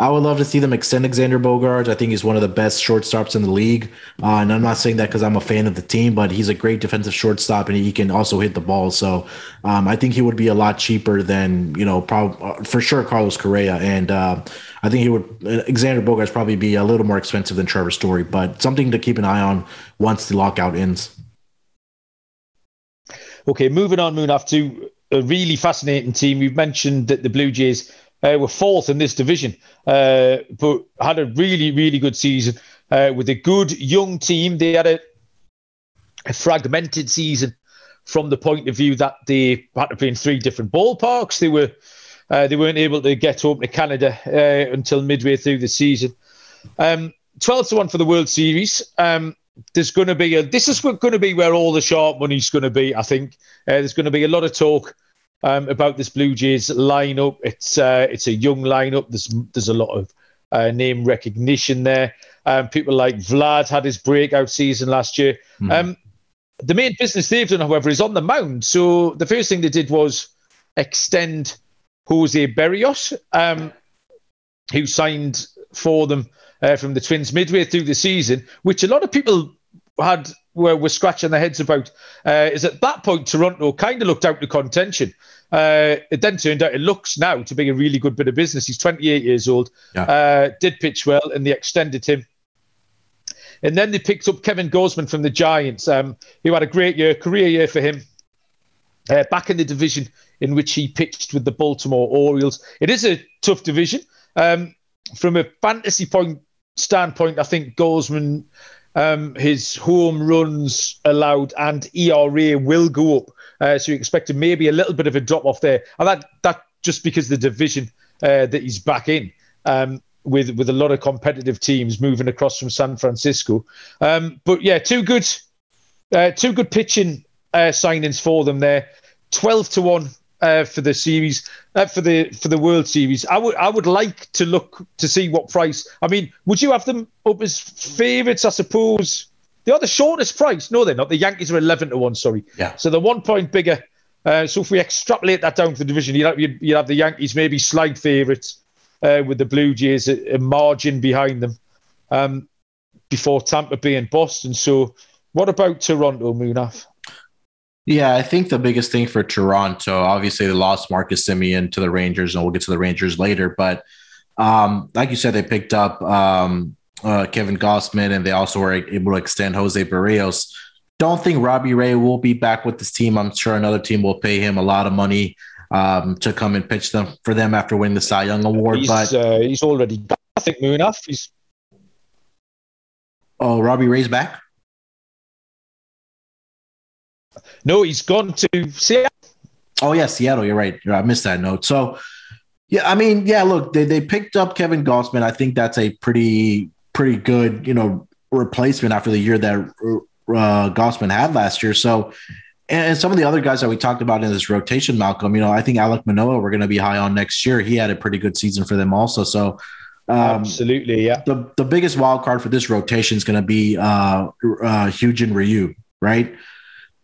I would love to see them extend Alexander Bogaerts. I think he's one of the best shortstops in the league. Uh, and I'm not saying that because I'm a fan of the team, but he's a great defensive shortstop and he can also hit the ball. So um, I think he would be a lot cheaper than, you know, probably uh, for sure Carlos Correa. And uh, I think he would, Alexander Bogaerts probably be a little more expensive than Trevor Story, but something to keep an eye on once the lockout ends. Okay, moving on, Moon, to a really fascinating team. We've mentioned that the Blue Jays uh, were fourth in this division, uh, but had a really, really good season uh, with a good young team. They had a, a, fragmented season from the point of view that they had to play in three different ballparks. They were uh, they weren't able to get home to Canada uh, until midway through the season. Um, Twelve to one for the World Series. Um, there's going to be a. This is going to be where all the sharp money's going to be. I think uh, there's going to be a lot of talk um, about this Blue Jays lineup. It's uh, it's a young lineup. There's there's a lot of uh, name recognition there. Um, people like Vlad had his breakout season last year. Mm. Um, the main business they've done, however, is on the mound. So the first thing they did was extend Jose Berrios, um, who signed for them uh, from the Twins midway through the season, which a lot of people had were, were scratching their heads about uh, is at that point Toronto kind of looked out of contention. Uh, it then turned out it looks now to be a really good bit of business. He's 28 years old, yeah. uh, did pitch well, and they extended him. And then they picked up Kevin Gausman from the Giants, um, who had a great year, career year for him. Uh, back in the division in which he pitched with the Baltimore Orioles. It is a tough division. Um, from a fantasy point standpoint, I think Gausman um, his home runs allowed and ERA will go up. Uh, so you expect maybe a little bit of a drop off there. And that, that just because the division uh, that he's back in. Um, with with a lot of competitive teams moving across from San Francisco, um, but yeah, two good, uh, two good pitching uh, signings for them there. Twelve to one uh, for the series, uh, for the for the World Series. I would I would like to look to see what price. I mean, would you have them up as favourites? I suppose they are the shortest price. No, they're not. The Yankees are eleven to one. Sorry. Yeah. So they're one point bigger. Uh, so if we extrapolate that down to the division, you'd have, you'd, you'd have the Yankees maybe slight favourites uh, with the Blue Jays a, a margin behind them um, before Tampa Bay and Boston. So what about Toronto, Munaf? Yeah, I think the biggest thing for Toronto, obviously, they lost Marcus Semien to the Rangers, and we'll get to the Rangers later. But um, like you said, they picked up um, uh, Kevin Gausman, and they also were able to extend Jose Berrios. Don't think Robbie Ray will be back with this team. I'm sure another team will pay him a lot of money um, to come and pitch them for them after winning the Cy Young Award. He's, but uh, he's already, I think, Munaf. He's oh, Robbie Ray's back. No, he's gone to Seattle. Oh yeah, Seattle. You're right. I missed that note. So yeah, I mean, yeah. Look, they they picked up Kevin Gausman. I think that's a pretty pretty good you know replacement after the year that uh, Gausman had last year. So. And some of the other guys that we talked about in this rotation, Malcolm, you know, I think Alek Manoah we're going to be high on next year. He had a pretty good season for them also. So um, Absolutely, yeah. The the biggest wild card for this rotation is going to be uh, uh, Hyun-jin Ryu, right?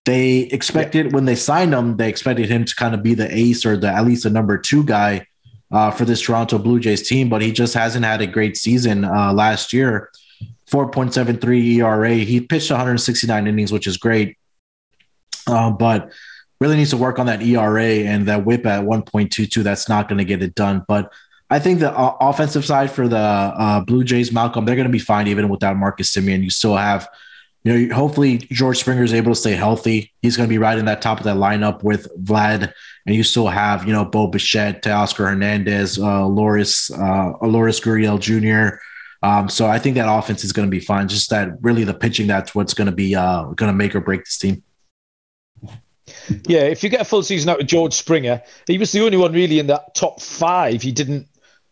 They expected yeah. when they signed him, they expected him to kind of be the ace or the at least the number two guy uh, for this Toronto Blue Jays team, but he just hasn't had a great season uh, last year. 4.73 ERA. He pitched 169 innings, which is great, uh, but really needs to work on that ERA and that WHIP at 1.22. That's not going to get it done. But I think the uh, offensive side for the uh, Blue Jays, Malcolm, they're going to be fine even without Marcus Semien. You still have you know, hopefully George Springer is able to stay healthy. He's going to be right in that top of that lineup with Vlad, and you still have you know Bo Bichette, Teoscar Hernandez, uh, Lourdes, uh, Lourdes Gurriel Jr. Um, so I think that offense is going to be fine. Just that really the pitching that's what's going to be uh, going to make or break this team. Yeah, if you get a full season out of George Springer, he was the only one really in that top five. He didn't.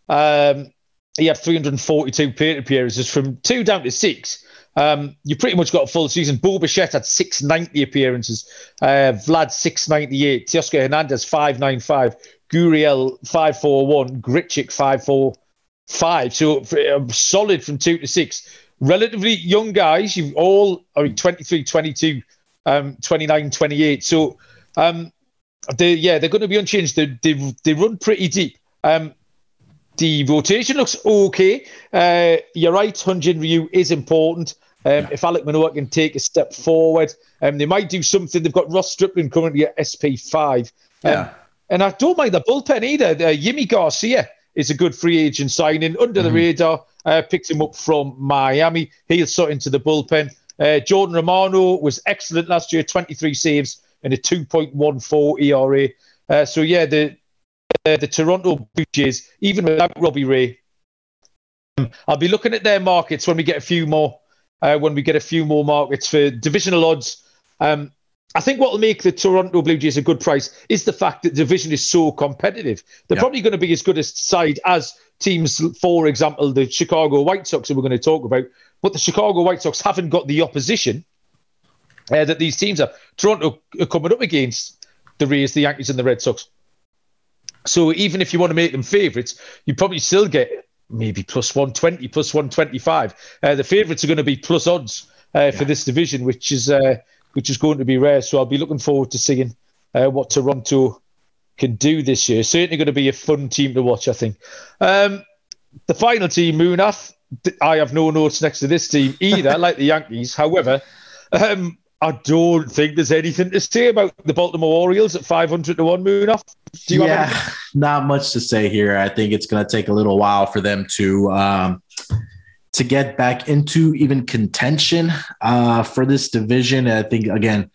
Um, he had 342 plate appearances from two down to six. Um, you pretty much got a full season. Bo Bichette had 690 appearances. Uh, Vlad 698. Teoscar Hernandez 595. Gurriel 541. Grichuk 545. So um, solid from two to six. Relatively young guys. You've all, I mean, 23, 22, um, 29, 28. So Um, they yeah, they're going to be unchanged. They they, they run pretty deep. Um, the rotation looks okay. Uh, you're right, Hyunjin Ryu is important. Um, yeah. If Alek Manoah can take a step forward, um, they might do something. They've got Ross Stripling currently at SP5. Um, yeah. And I don't mind the bullpen either. The Yimi Garcia is a good free agent signing under mm-hmm. the radar. Uh, picked him up from Miami. He'll sort into the bullpen. Uh, Jordan Romano was excellent last year, 23 saves and a 2.14 ERA. Uh, so yeah, the uh, the Toronto Blue Jays, even without Robbie Ray, um, I'll be looking at their markets when we get a few more. Uh, when we get a few more markets for divisional odds. Um, I think what will make the Toronto Blue Jays a good price is the fact that the division is so competitive. They're yeah. probably going to be as good a side as teams, for example, the Chicago White Sox, that we're going to talk about. But the Chicago White Sox haven't got the opposition uh, that these teams are. Toronto are coming up against the Rays, the Yankees, and the Red Sox. So even if you want to make them favourites, you probably still get maybe plus 120, plus 125. Uh, the favourites are going to be plus odds uh, for yeah. this division, which is uh, which is going to be rare. So I'll be looking forward to seeing uh, what Toronto can do this year. Certainly going to be a fun team to watch, I think. Um, the final team, Munaf, I have no notes next to this team either, like the Yankees. However, um, I don't think there's anything to say about the Baltimore Orioles at 500 to 1 Munaf. yeah, not much to say here. I think it's going to take a little while for them to um, to get back into even contention uh, for this division. I think again,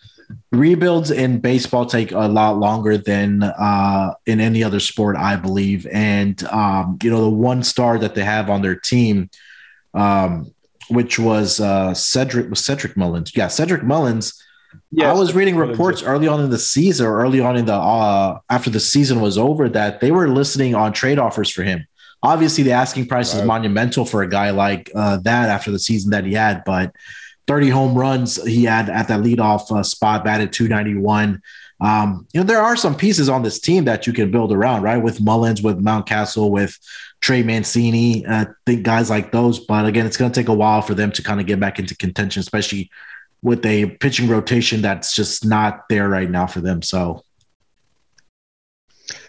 rebuilds in baseball take a lot longer than uh, in any other sport, I believe. And um, you know, the one star that they have on their team um, which was uh, Cedric was Cedric Mullins. Yeah, Cedric Mullins. Yeah, I was reading reports early on in the season, or early on in the uh, after the season was over, that they were listening on trade offers for him. Obviously, the asking price right. is monumental for a guy like uh, that after the season that he had, but 30 home runs he had at that leadoff uh, spot, batted 291. Um, you know, there are some pieces on this team that you can build around, right? With Mullins, with Mountcastle, with Trey Mancini, I uh, think guys like those. But again, it's going to take a while for them to kind of get back into contention, especially with a pitching rotation that's just not there right now for them. So,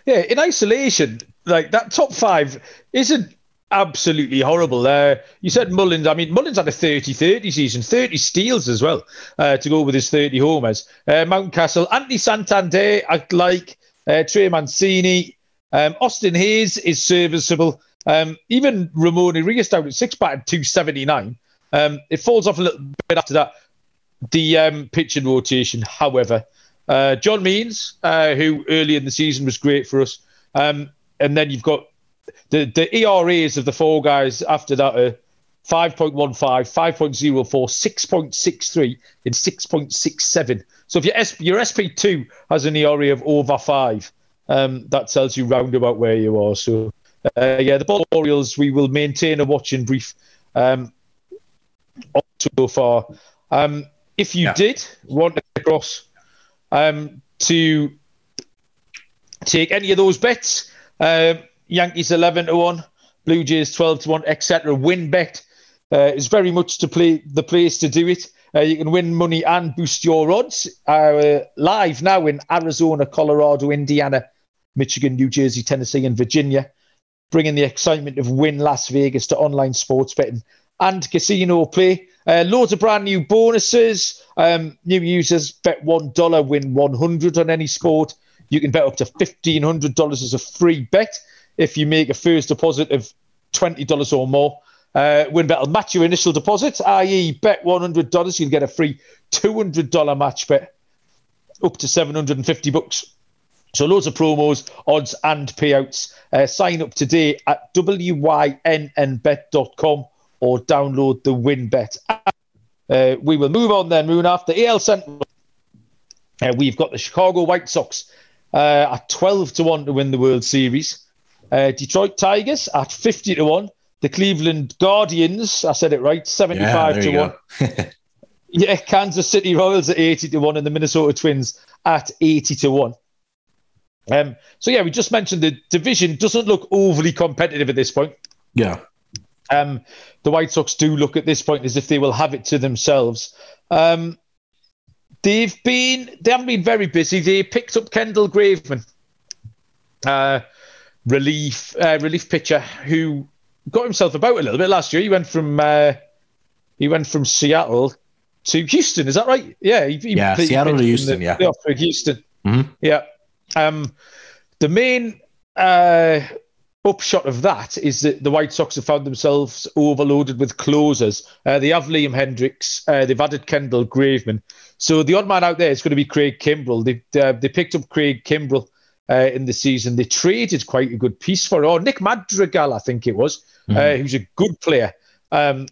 yeah, in isolation, like that top five isn't absolutely horrible. Uh, you said Mullins. I mean, Mullins had a 30 30 season, 30 steals as well uh, to go with his 30 homers. Uh, Mountcastle, Anthony Santander, I like. Uh, Trey Mancini, um, Austin Hays is serviceable. Um, even Ramon Urias down at six bat 279. Um, it falls off a little bit after that. The um, pitching rotation, however, uh, John Means, uh, who early in the season was great for us, um, and then you've got the the ERAs of the four guys after that are 5.15, 5.04, 6.63, and 6.67. So if your, SP, your SP2 has an ERA of over five, um, that tells you roundabout where you are. So uh, yeah, the Baltimore Orioles, we will maintain a watching brief um, so far. Um, if you yeah. did want to cross um, to take any of those bets, uh, Yankees 11 to 1, Blue Jays 12 to 1, etc. WynnBET uh, is very much to play the place to do it. Uh, you can win money and boost your odds. Uh, live now in Arizona, Colorado, Indiana, Michigan, New Jersey, Tennessee, and Virginia, bringing the excitement of Wynn Las Vegas to online sports betting and casino play. Uh, loads of brand new bonuses. Um, new users bet $1, win 100 on any sport. You can bet up to $1,500 as a free bet if you make a first deposit of $20 or more. Uh, WynnBET will match your initial deposit, i.e., bet $100, you'll get a free $200 match bet up to 750 bucks. So loads of promos, odds, and payouts. Uh, sign up today at wynnbet.com or download the WynnBET app. Uh, we will move on then, Moon, after AL Central. Uh, we've got the Chicago White Sox uh, at 12 to 1 to win the World Series. Uh, Detroit Tigers at 50 to 1. The Cleveland Guardians, I said it right, 75 yeah, to 1. yeah, Kansas City Royals at 80 to 1 and the Minnesota Twins at 80 to 1. Um, so yeah, we just mentioned the division doesn't look overly competitive at this point. Yeah. Um, the White Sox do look at this point as if they will have it to themselves. Um, they've been they haven't been very busy. They picked up Kendall Graveman, uh, relief uh, relief pitcher who got himself about a little bit last year. He went from uh, he went from Seattle to Houston. Is that right? Yeah, he, he yeah, Seattle to Houston. The, yeah, to Houston. Mm-hmm. Yeah. Um, the main uh, upshot of that is that the White Sox have found themselves overloaded with closers. Uh, they have Liam Hendriks. Uh, they've added Kendall Graveman. So the odd man out there is going to be Craig Kimbrel. They uh, they picked up Craig Kimbrel uh, in the season. They traded quite a good piece for it. Oh, Nick Madrigal, I think it was, uh, mm-hmm. who's a good player. Um,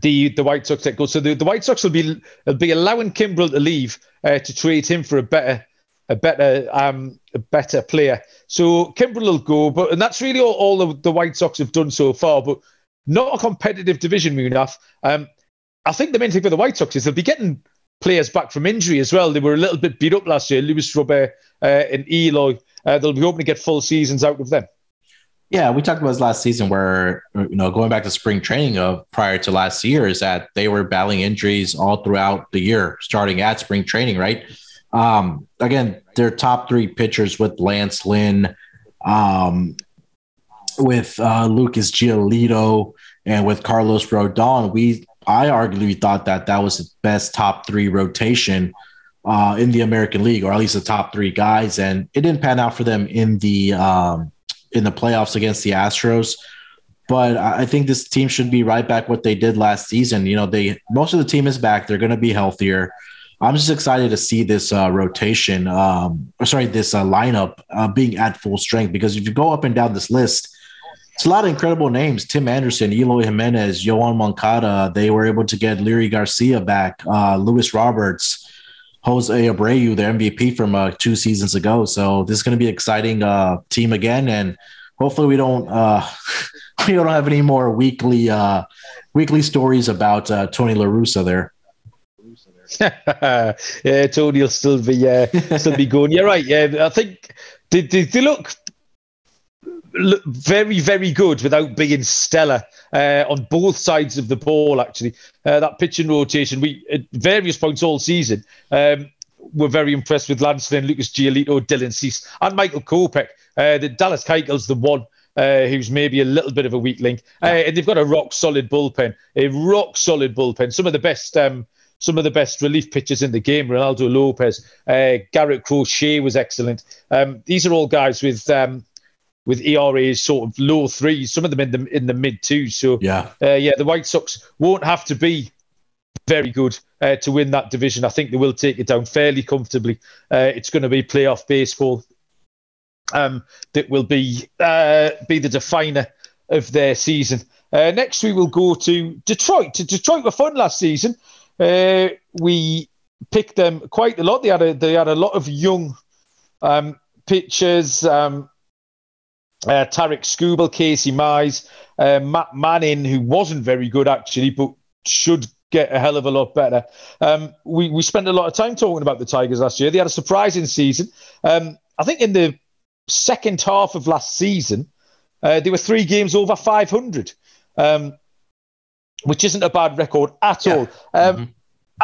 the the White Sox let go. So the, the White Sox will be will be allowing Kimbrel to leave uh, to trade him for a better a better um a better player. So Kimbrel will go, but and that's really all, all the, the White Sox have done so far. But not a competitive division, Munaf. Um, I think the main thing for the White Sox is they'll be getting players back from injury as well. They were a little bit beat up last year. Luis Robert uh, and Eloy. Uh, they'll be hoping to get full seasons out of them. Yeah, we talked about this last season where, you know, going back to spring training of prior to last year is that they were battling injuries all throughout the year, starting at spring training, right? Um, again, their top three pitchers with Lance Lynn, um, with uh, Lucas Giolito, and with Carlos Rodon. We, I arguably thought that that was the best top three rotation uh, in the American League, or at least the top three guys. And it didn't pan out for them in the um, in the playoffs against the Astros. But I think this team should be right back what they did last season. You know, they most of the team is back. They're going to be healthier. I'm just excited to see this uh, rotation, um, or sorry, this uh, lineup uh, being at full strength. Because if you go up and down this list, it's a lot of incredible names: Tim Anderson, Eloy Jimenez, Yoan Moncada. They were able to get Leury Garcia back, uh, Luis Roberts, Jose Abreu, the MVP from uh, two seasons ago. So this is going to be an exciting uh, team again, and hopefully we don't uh, we don't have any more weekly uh, weekly stories about uh, Tony La Russa there. yeah, Tony will still be uh, still be going. You're right. Yeah, I think they, they, they look look very, very good without being stellar uh, on both sides of the ball. Actually, uh, that pitching rotation, we at various points all season, um, were very impressed with Lance Lynn, Lucas Giolito, Dylan Cease, and Michael Kopech. Uh, the Dallas Keuchel's the one. Uh, who's maybe a little bit of a weak link, uh, and they've got a rock solid bullpen, a rock solid bullpen. Some of the best, um, some of the best relief pitchers in the game. Reynaldo Lopez, uh, Garrett Crochet was excellent. Um, these are all guys with um, with ERAs sort of low threes, some of them in the in the mid twos. So yeah, uh, yeah, the White Sox won't have to be very good uh, to win that division. I think they will take it down fairly comfortably. Uh, it's going to be playoff baseball. Um, that will be uh, be the definer of their season. Uh, next, we will go to Detroit. Detroit were fun last season. Uh, we picked them quite a lot. They had a they had a lot of young um, pitchers. Um, uh, Tarik Skubal, Casey Mize, uh, Matt Manning, who wasn't very good actually, but should get a hell of a lot better. Um, we, we spent a lot of time talking about the Tigers last year. They had a surprising season. Um, I think in the second half of last season, uh, they were three games over 500, um, which isn't a bad record at yeah. all. Um, mm-hmm.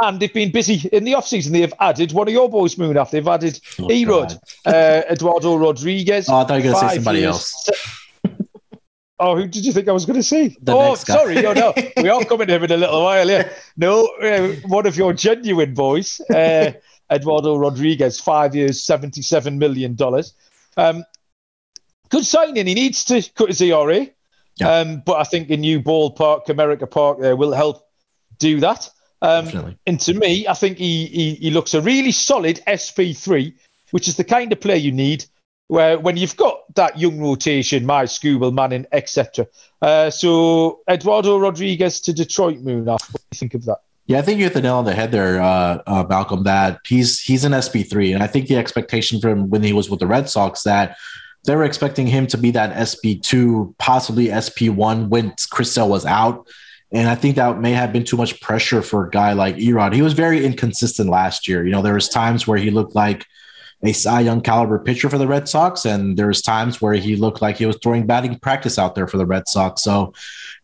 And they've been busy in the offseason. They've added one of your boys, Munaf. They've added oh, Erod, uh, Eduardo Rodriguez. Oh, I thought you were going to say somebody years. else. Oh, who did you think I was going to say? The oh, sorry. No, no. we are coming to him in a little while. Yeah. No, uh, one of your genuine boys, uh, Eduardo Rodriguez, five years, $77 million. Um, good signing. He needs to cut his ERA. Yeah. Um, but I think a new ballpark, Comerica Park, uh, will help do that. Um, and to me, I think he, he, he looks a really solid SP3, which is the kind of player you need where when you've got that young rotation, my Skubal, Manning, etc. Uh, so Eduardo Rodriguez to Detroit Moon. What do you think of that? Yeah, I think you hit the nail on the head there, uh, uh, Malcolm. That he's he's an SP three, and I think the expectation from when he was with the Red Sox that they were expecting him to be that SP two, possibly SP one when Chris Sale was out. And I think that may have been too much pressure for a guy like Erod. He was very inconsistent last year. You know, there was times where he looked like a Cy Young caliber pitcher for the Red Sox, and there was times where he looked like he was throwing batting practice out there for the Red Sox. So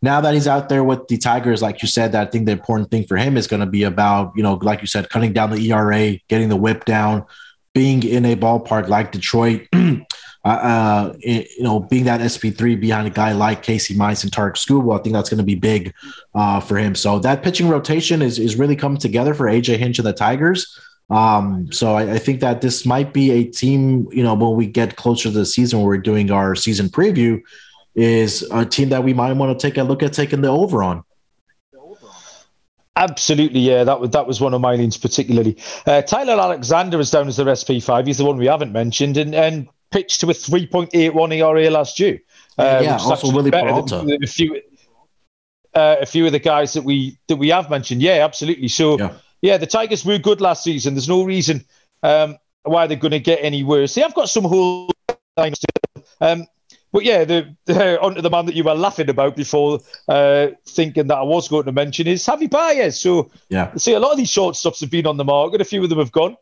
now that he's out there with the Tigers, like you said, I think the important thing for him is going to be about, you know, like you said, cutting down the ERA, getting the whip down, being in a ballpark like Detroit. Uh, uh, you know, being that SP3 behind a guy like Casey Mize and Tarik Skubal, I think that's going to be big uh, for him. So that pitching rotation is, is really coming together for AJ Hinch and the Tigers. Um, so I, I, think that this might be a team, you know, when we get closer to the season where we're doing our season preview, is a team that we might want to take a look at taking the over on. Absolutely, yeah. That was that was one of my leans particularly. Uh, Tyler Alexander is down as the SP5. He's the one we haven't mentioned, and and pitched to a 3.81 ERA last year. Uh, yeah, also Wily Peralta. A few, uh, a few of the guys that we that we have mentioned. Yeah, absolutely. So yeah, yeah the Tigers were good last season. There's no reason um, why they're going to get any worse. They have got some whole. Um, but yeah, the, the onto the man that you were laughing about before, uh, thinking that I was going to mention is Javi Baez. So yeah, see a lot of these shortstops have been on the market. A few of them have gone,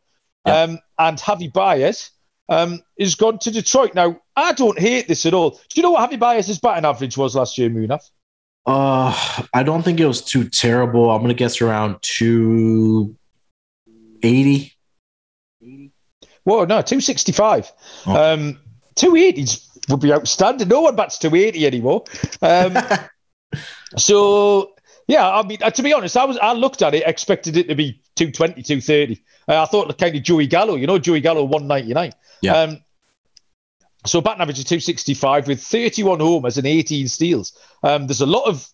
yeah. um, and Javi Baez um, is gone to Detroit. Now I don't hate this at all. Do you know what Javi Baez's batting average was last year, Munaf? Uh, I don't think it was too terrible. I'm gonna guess around two eighty. Well, no, two sixty five. Oh. Um, two eighties would be outstanding. No one bats 280 anymore. Um, so yeah, I mean, uh, to be honest, I was I looked at it, expected it to be 220, 230. Uh, I thought the kind of Joey Gallo, you know, Joey Gallo 199. Yeah. Um, so batting average of 265 with 31 homers and 18 steals. Um, there's a lot of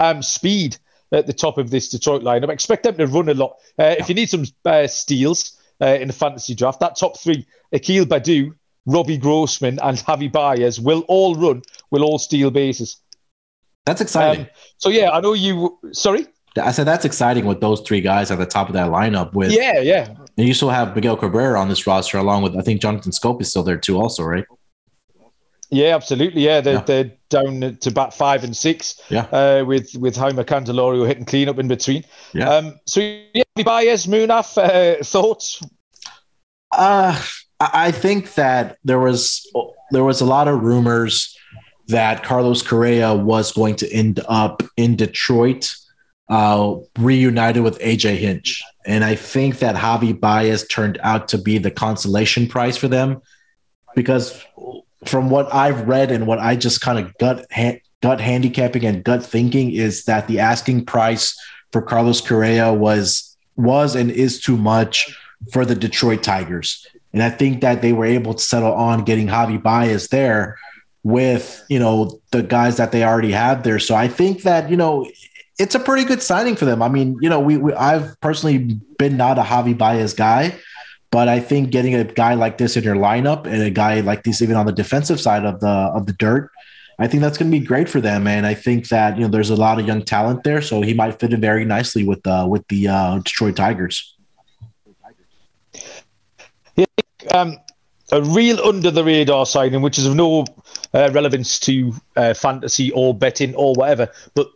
um, speed at the top of this Detroit lineup. I expect them to run a lot. Uh, if you need some uh, steals uh, in the fantasy draft, that top three, Akil Baddoo, Robbie Grossman, and Javi Baez will all run, will all steal bases. That's exciting. Um, so yeah, I know you. Sorry. I said that's exciting with those three guys at the top of that lineup. With yeah, yeah. And you still have Miguel Cabrera on this roster, along with I think Jonathan Schoop is still there too, also, right? Yeah, absolutely. Yeah, they're, yeah. they're down to bat five and six. Yeah. Uh, with with Jeimer Candelario hitting cleanup in between. Yeah. Um, so yeah, Baez, Munaf, uh, thoughts? Uh I think that there was there was a lot of rumors that Carlos Correa was going to end up in Detroit, uh, reunited with AJ Hinch, and I think that Javi Baez turned out to be the consolation prize for them, because from what I've read and what I just kind of gut ha- gut handicapping and gut thinking is that the asking price for Carlos Correa was was and is too much for the Detroit Tigers. And I think that they were able to settle on getting Javi Baez there with, you know, the guys that they already have there. So I think that, you know, it's a pretty good signing for them. I mean, you know, we, we I've personally been not a Javi Baez guy, but I think getting a guy like this in your lineup and a guy like this even on the defensive side of the of the dirt, I think that's going to be great for them. And I think that you know there's a lot of young talent there, so he might fit in very nicely with uh, with the uh, Detroit Tigers. um, a real under the radar signing, which is of no uh, relevance to uh, fantasy or betting or whatever, but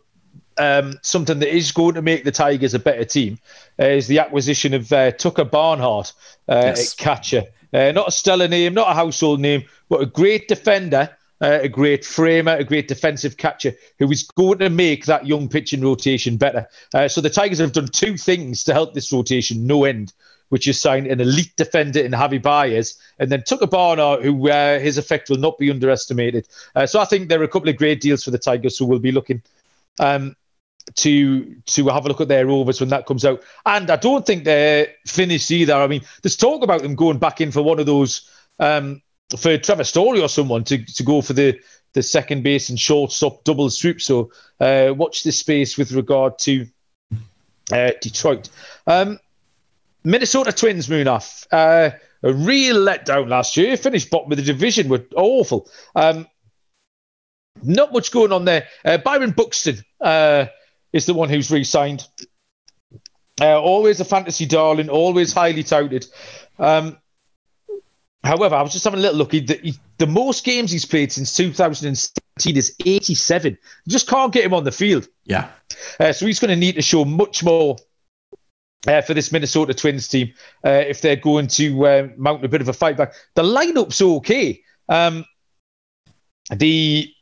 um, something that is going to make the Tigers a better team uh, is the acquisition of uh, Tucker Barnhart uh, yes. at catcher. Uh, not a stellar name, not a household name, but a great defender, a great framer, a great defensive catcher who is going to make that young pitching rotation better. so the Tigers have done two things to help this rotation no end which is signed an elite defender in Javi Baez, and then Tucker Barnhart, who uh, his effect will not be underestimated. Uh, so I think there are a couple of great deals for the Tigers who will be looking um, to to have a look at their overs when that comes out. And I don't think they're finished either. I mean, there's talk about them going back in for one of those um, for Trevor Story or someone to, to go for the the second base and shortstop double swoop. So uh, watch this space with regard to uh, Detroit. Um, Minnesota Twins, Munaf. Uh, a real letdown last year. Finished bottom of the division. Were awful. Um, not much going on there. Uh, Byron Buxton uh, is the one who's re-signed. Uh, always a fantasy darling. Always highly touted. Um, however, I was just having a little look. The, the most games he's played since 2017 is 87. You just can't get him on the field. Yeah. Uh, so he's going to need to show much more uh, for this Minnesota Twins team uh, if they're going to uh, mount a bit of a fight back. The lineup's okay. Um, the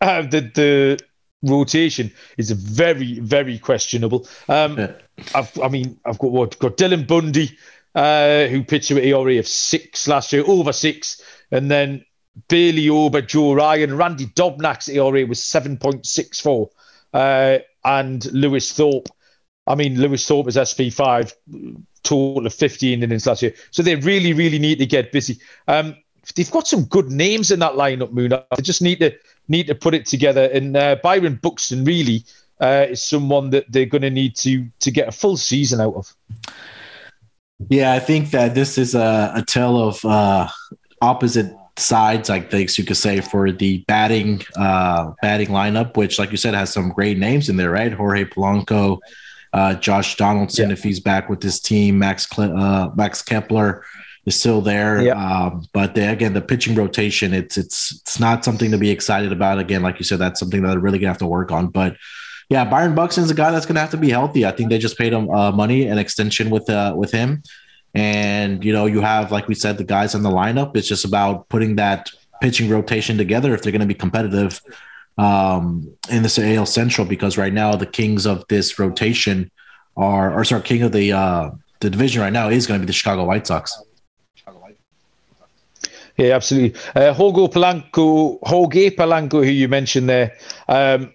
uh, the the rotation is very very questionable. Um, yeah. I've, I mean, I've got what got Dylan Bundy, uh, who pitched with ERA of six last year, over six, and then Bailey Ober, Joe Ryan, Randy Dobnak's ERA was seven point six four, uh, and Lewis Thorpe I mean, Lewis Thorpe was SP5, total of 15 innings last year. So they really, really need to get busy. Um, they've got some good names in that lineup, Moon. They just need to need to put it together. And uh, Byron Buxton really uh, is someone that they're going to need to to get a full season out of. Yeah, I think that this is a, a tale of uh, opposite sides, I think you could say, for the batting uh, batting lineup, which, like you said, has some great names in there, right? Jorge Polanco, uh, Josh Donaldson, yeah. if he's back with his team, Max uh, Max Kepler is still there. Yeah. Um, but the, again, the pitching rotation, it's it's it's not something to be excited about. Again, like you said, that's something that they're really gonna have to work on. But yeah, Byron Buxton's a guy that's gonna have to be healthy. I think they just paid him uh, money and extension with uh, with him. And you know, you have like we said, the guys on the lineup. It's just about putting that pitching rotation together if they're going to be competitive um, in this AL Central because right now the kings of this rotation are, or sorry, king of the uh, the division right now is going to be the Chicago White Sox. Yeah, absolutely. Uh, Jorge Polanco, Jorge Polanco, who you mentioned there, um,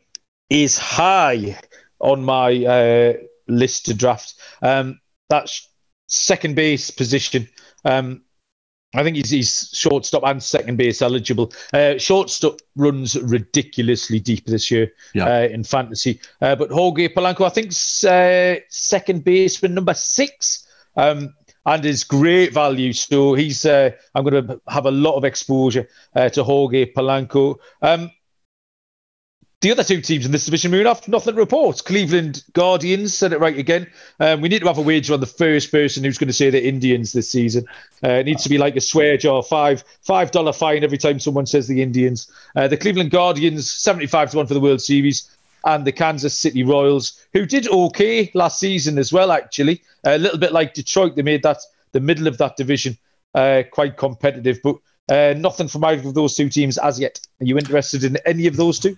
is high on my uh, list to draft. Um, that's second base position. Um, I think he's, he's shortstop and second base eligible. Uh, shortstop runs ridiculously deep this year yeah. uh, in fantasy. Uh, but Jorge Polanco, I think, uh, second baseman number six, um, and is great value. So he's. Uh, I'm going to have a lot of exposure uh, to Jorge Polanco. Um, the other two teams in this division moving off, nothing to report. Cleveland Guardians said it right again. Um, we need to have a wager on the first person who's going to say the Indians this season. Uh, it needs to be like a swear jar, five five dollar fine every time someone says the Indians. Uh, the Cleveland Guardians, seventy five to one for the World Series, and the Kansas City Royals, who did okay last season as well. Actually, a little bit like Detroit, they made that the middle of that division uh, quite competitive, but. Uh, nothing from either of those two teams as yet. Are you interested in any of those two?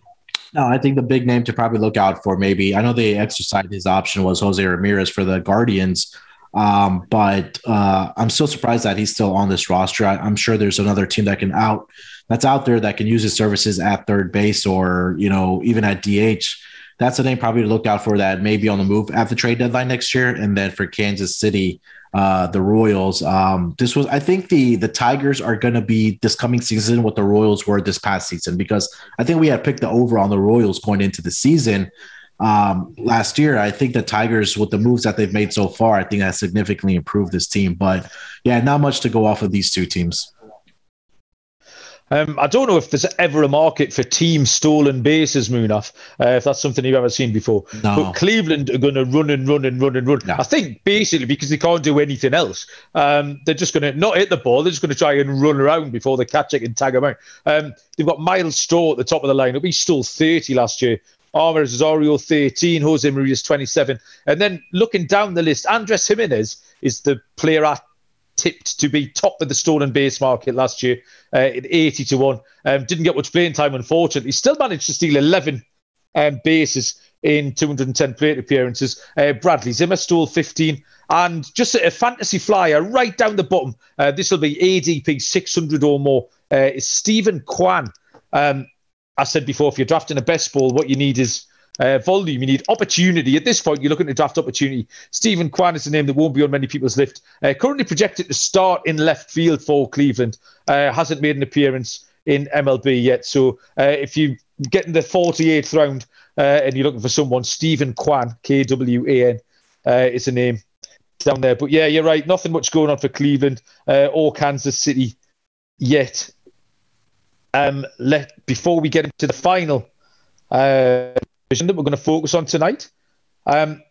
No, I think the big name to probably look out for maybe. I know they exercised his option was Jose Ramirez for the Guardians, um, but uh, I'm still surprised that he's still on this roster. I, am sure there's another team that can out that's out there that can use his services at third base or you know even at DH. That's the name probably to look out for that maybe on the move at the trade deadline next year, and then for Kansas City uh, the Royals. Um, this was, I think, the the Tigers are going to be this coming season what the Royals were this past season because I think we had picked the over on the Royals going into the season um, last year. I think the Tigers, with the moves that they've made so far, I think that significantly improved this team. But yeah, not much to go off of these two teams. Um, I don't know if there's ever a market for team stolen bases, Munaf, uh, if that's something you've ever seen before. No. But Cleveland are going to run and run and run and run. No. I think basically because they can't do anything else, um, they're just going to not hit the ball. They're just going to try and run around before they catch it and tag them out. Um, they've got Myles Straw at the top of the lineup. He stole 30 last year. Amed Rosario 13, Jose Marias 27. And then looking down the list, Andres Gimenez is the player I tipped to be top of the stolen base market last year uh, at 80 to 1. Um, didn't get much playing time, unfortunately. Still managed to steal 11 um, bases in 210 plate appearances. Uh, Bradley Zimmer stole 15. And just a, fantasy flyer right down the bottom. Uh, this will be ADP 600 or more. Uh, is Steven Kwan. Um, I said before, if you're drafting a best ball, what you need is uh, volume. You need opportunity. At this point, you're looking to draft opportunity. Steven Kwan is a name that won't be on many people's list. Uh, currently projected to start in left field for Cleveland. Uh, hasn't made an appearance in MLB yet. So uh, if you get in the 48th round uh, and you're looking for someone, Steven Kwan, K W A N, uh, is a name down there. But yeah, you're right. Nothing much going on for Cleveland or Kansas City yet. Um, let before we get into the final uh, that we're going to focus on tonight. Um,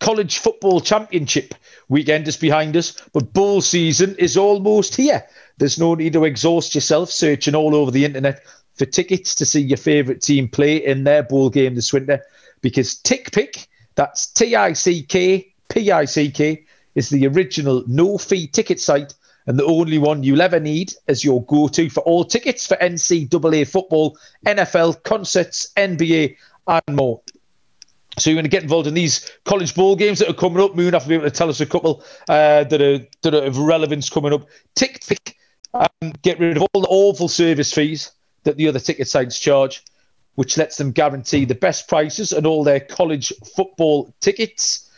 college football championship weekend is behind us, but bowl season is almost here. There's no need to exhaust yourself searching all over the internet for tickets to see your favourite team play in their bowl game this winter because TickPick, that's T I C K PICK is the original no fee ticket site and the only one you'll ever need as your go to for all tickets for NCAA football, NFL, concerts, NBA, and more. So you're going to get involved in these college bowl games that are coming up. Moon, have to be able to tell us a couple uh, that are that are of relevance coming up. TickPick, um, get rid of all the awful service fees that the other ticket sites charge, which lets them guarantee the best prices on all their college football tickets.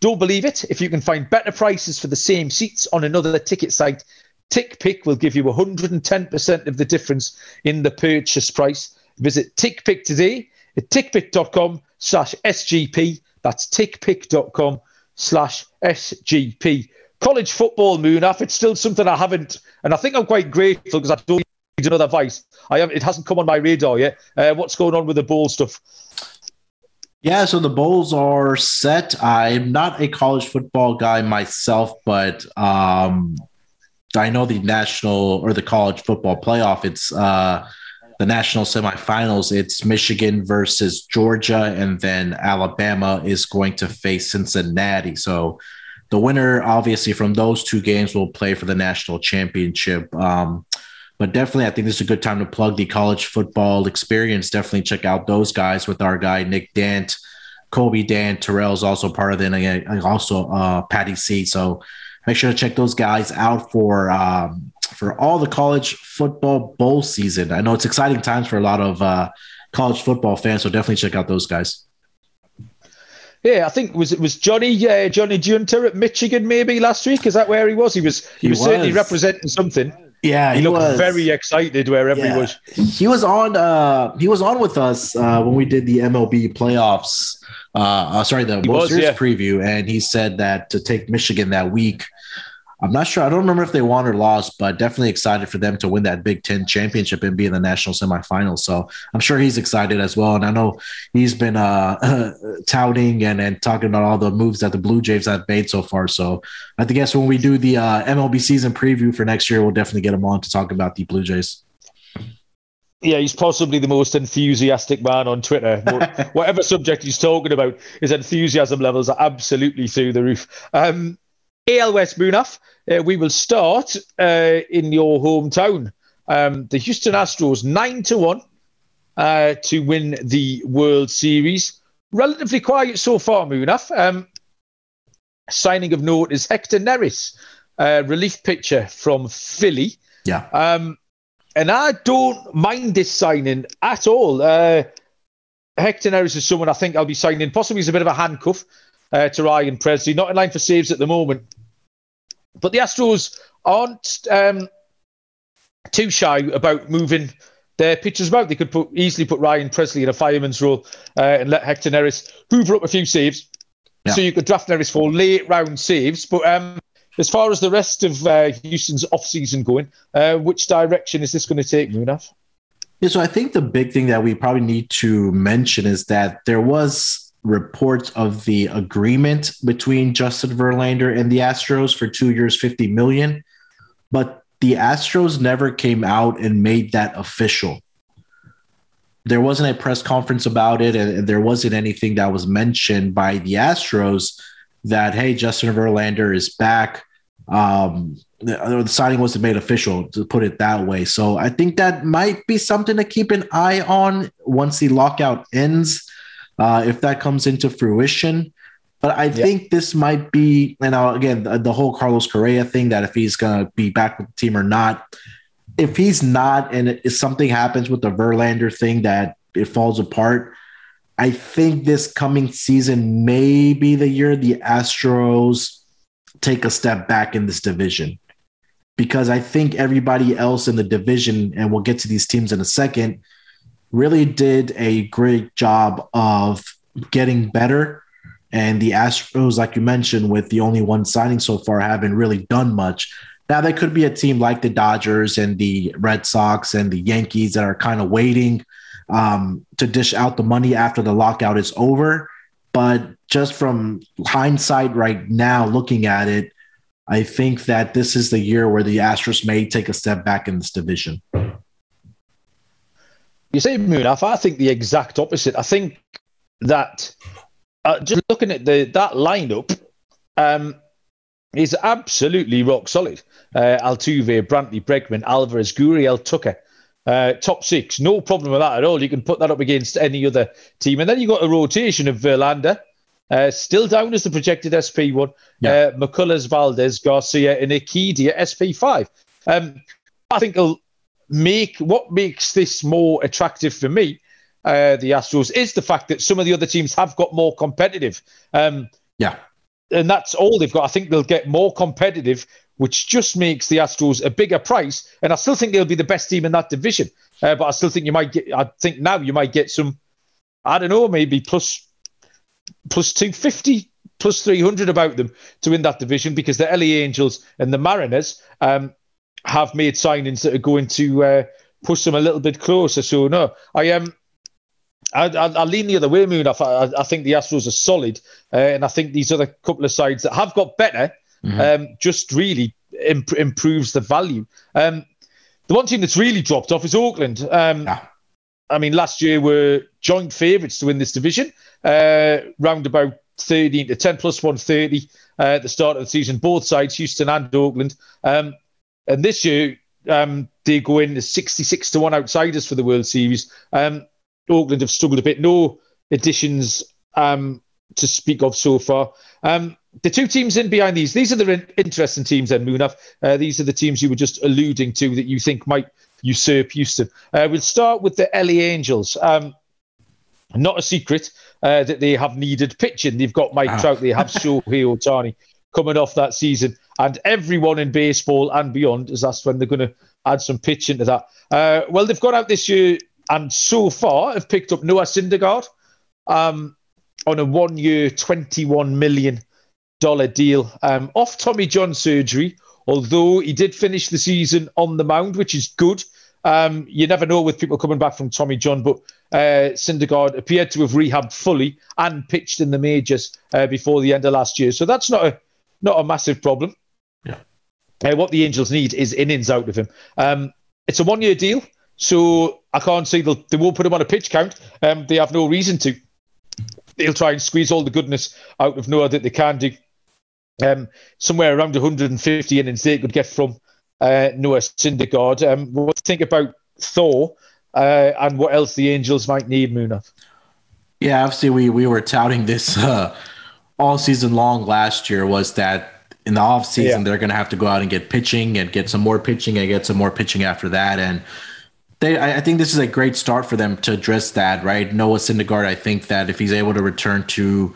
Don't believe it. If you can find better prices for the same seats on another ticket site, Tick TickPick will give you 110% of the difference in the purchase price. Visit Tick TickPick today tickpick.com slash SGP. That's tickpick.com slash SGP. College football, Munaf, it's still something I haven't, and I think I'm quite grateful because I don't need another advice. I have, it hasn't come on my radar yet. Uh, what's going on with the bowl stuff? Yeah, so the bowls are set. I'm not a college football guy myself, but um, I know the national or the college football playoff. It's uh, the national semifinals. It's Michigan versus Georgia, and then Alabama is going to face Cincinnati. So the winner, obviously, from those two games will play for the national championship. Um, but definitely, I think this is a good time to plug the college football experience. Definitely check out those guys with our guy Nick Dant, Kobe Dan, Terrell is also part of it, and also uh, Patty C. So make sure to check those guys out for um, for all the college football bowl season. I know it's exciting times for a lot of uh, college football fans, so definitely check out those guys. Yeah, I think was it was Johnny uh, Johnny Junter at Michigan maybe last week. Is that where he was? He was he, he was, was certainly representing something. Yeah, he, he looked was. very excited wherever yeah. he was. He was on. Uh, he was on with us uh, when we did the MLB playoffs. Uh, uh sorry, the World was, Series yeah. preview, and he said that to take Michigan that week I'm not sure. I don't remember if they won or lost, but definitely excited for them to win that Big Ten championship and be in the national semifinals. So I'm sure he's excited as well. And I know he's been uh, touting and, and talking about all the moves that the Blue Jays have made so far. So I guess when we do the uh, MLB season preview for next year, we'll definitely get him on to talk about the Blue Jays. Yeah, he's possibly the most enthusiastic man on Twitter. Whatever subject he's talking about, his enthusiasm levels are absolutely through the roof. Um, AL West Munaf, uh, we will start uh, in your hometown. Um, the Houston Astros, 9 to 1 uh, to win the World Series. Relatively quiet so far, Munaf. Um, signing of note is Hector Neris, relief pitcher from Philly. Yeah. Um, and I don't mind this signing at all. Uh, Hector Neris is someone I think I'll be signing. Possibly he's a bit of a handcuff uh, to Ryan Pressly. Not in line for saves at the moment, but the Astros aren't um, too shy about moving their pitchers about. They could put, easily put Ryan Pressly in a fireman's role uh, and let Hector Neris hoover up a few saves. Yeah. So you could draft Neris for late round saves. But um, as far as the rest of uh, Houston's off-season going, uh, which direction is this going to take, Munaf? Yeah, so I think the big thing that we probably need to mention is that there was reports of the agreement between Justin Verlander and the Astros for two years, 50 million. But the Astros never came out and made that official. There wasn't a press conference about it, and there wasn't anything that was mentioned by the Astros that, hey, Justin Verlander is back. Um, the, the signing wasn't made official, to put it that way. So I think that might be something to keep an eye on once the lockout ends uh, if that comes into fruition. But I think this might be, you know, again, the, the whole Carlos Correa thing that if he's going to be back with the team or not. If he's not, and if something happens with the Verlander thing that it falls apart, I think this coming season may be the year the Astros take a step back in this division. Because I think everybody else in the division, and we'll get to these teams in a second, really did a great job of getting better. And the Astros, like you mentioned, with the only one signing so far, haven't really done much. Now, there could be a team like the Dodgers and the Red Sox and the Yankees that are kind of waiting um, to dish out the money after the lockout is over. But just from hindsight right now, looking at it, I think that this is the year where the Astros may take a step back in this division. You say Munaf, I think the exact opposite. I think that uh, just looking at the that lineup, um, is absolutely rock solid. Uh, Altuve, Brantley, Bregman, Alvarez, Gurriel, Tucker. Uh, top six, no problem with that at all. You can put that up against any other team. And then you got a rotation of Verlander, uh, still down as the projected SP1, yeah. uh, McCullers, Valdez, Garcia, and Urquidy SP5. Um, I think make what makes this more attractive for me, uh, the Astros, is the fact that some of the other teams have got more competitive. Um, yeah. And that's all they've got. I think they'll get more competitive which just makes the Astros a bigger price. And I still think they'll be the best team in that division. Uh, but I still think you might get, I think now you might get some, I don't know, maybe plus, plus 250, plus 300 about them to win that division because the LA Angels and the Mariners um, have made signings that are going to uh, push them a little bit closer. So, no, I am. Um, I, I, I, lean the other way, Moon. I, I, think the Astros are solid, uh, and I think these other couple of sides that have got better mm-hmm. um, just really imp- improves the value. Um, the one team that's really dropped off is Oakland. Um. I mean, last year were joint favourites to win this division, uh, round about 13 to 10 plus 130 uh, at the start of the season, both sides, Houston and Oakland. Um, and this year, um, they go in as 66 to 1 outsiders for the World Series. Um, Oakland have struggled a bit. No additions um, to speak of so far. Um, the two teams in behind these, these are the interesting teams then, Munaf. Uh, these are the teams you were just alluding to that you think might usurp Houston. Uh, we'll start with the LA Angels. Um, not a secret uh, that they have needed pitching. They've got Mike oh. Trout, they have Shohei Ohtani coming off that season. And everyone in baseball and beyond is asked when they're going to add some pitch into that. Uh, well, they've gone out this year and so far have picked up Noah Syndergaard um, on a one year, $21 million deal um, off Tommy John surgery. Although he did finish the season on the mound, which is good. Um, you never know with people coming back from Tommy John, but uh, Syndergaard appeared to have rehabbed fully and pitched in the majors uh, before the end of last year. So that's not a not a massive problem. Yeah. Uh, what the Angels need is innings out of him. Um, it's a one year deal, so I can't see they'll, they won't put him on a pitch count. Um, they have no reason to. They'll try and squeeze all the goodness out of Noah that they can do um, somewhere around 150 innings they could get from uh, Noah Syndergaard. Um, what do you think about Thor uh, and what else the Angels might need, Munaf? Yeah, obviously we we were touting this uh, all season long last year. Was that in the off season yeah. they're going to have to go out and get pitching and get some more pitching and get some more pitching after that and. They, I think this is a great start for them to address that, right? Noah Syndergaard, I think that if he's able to return to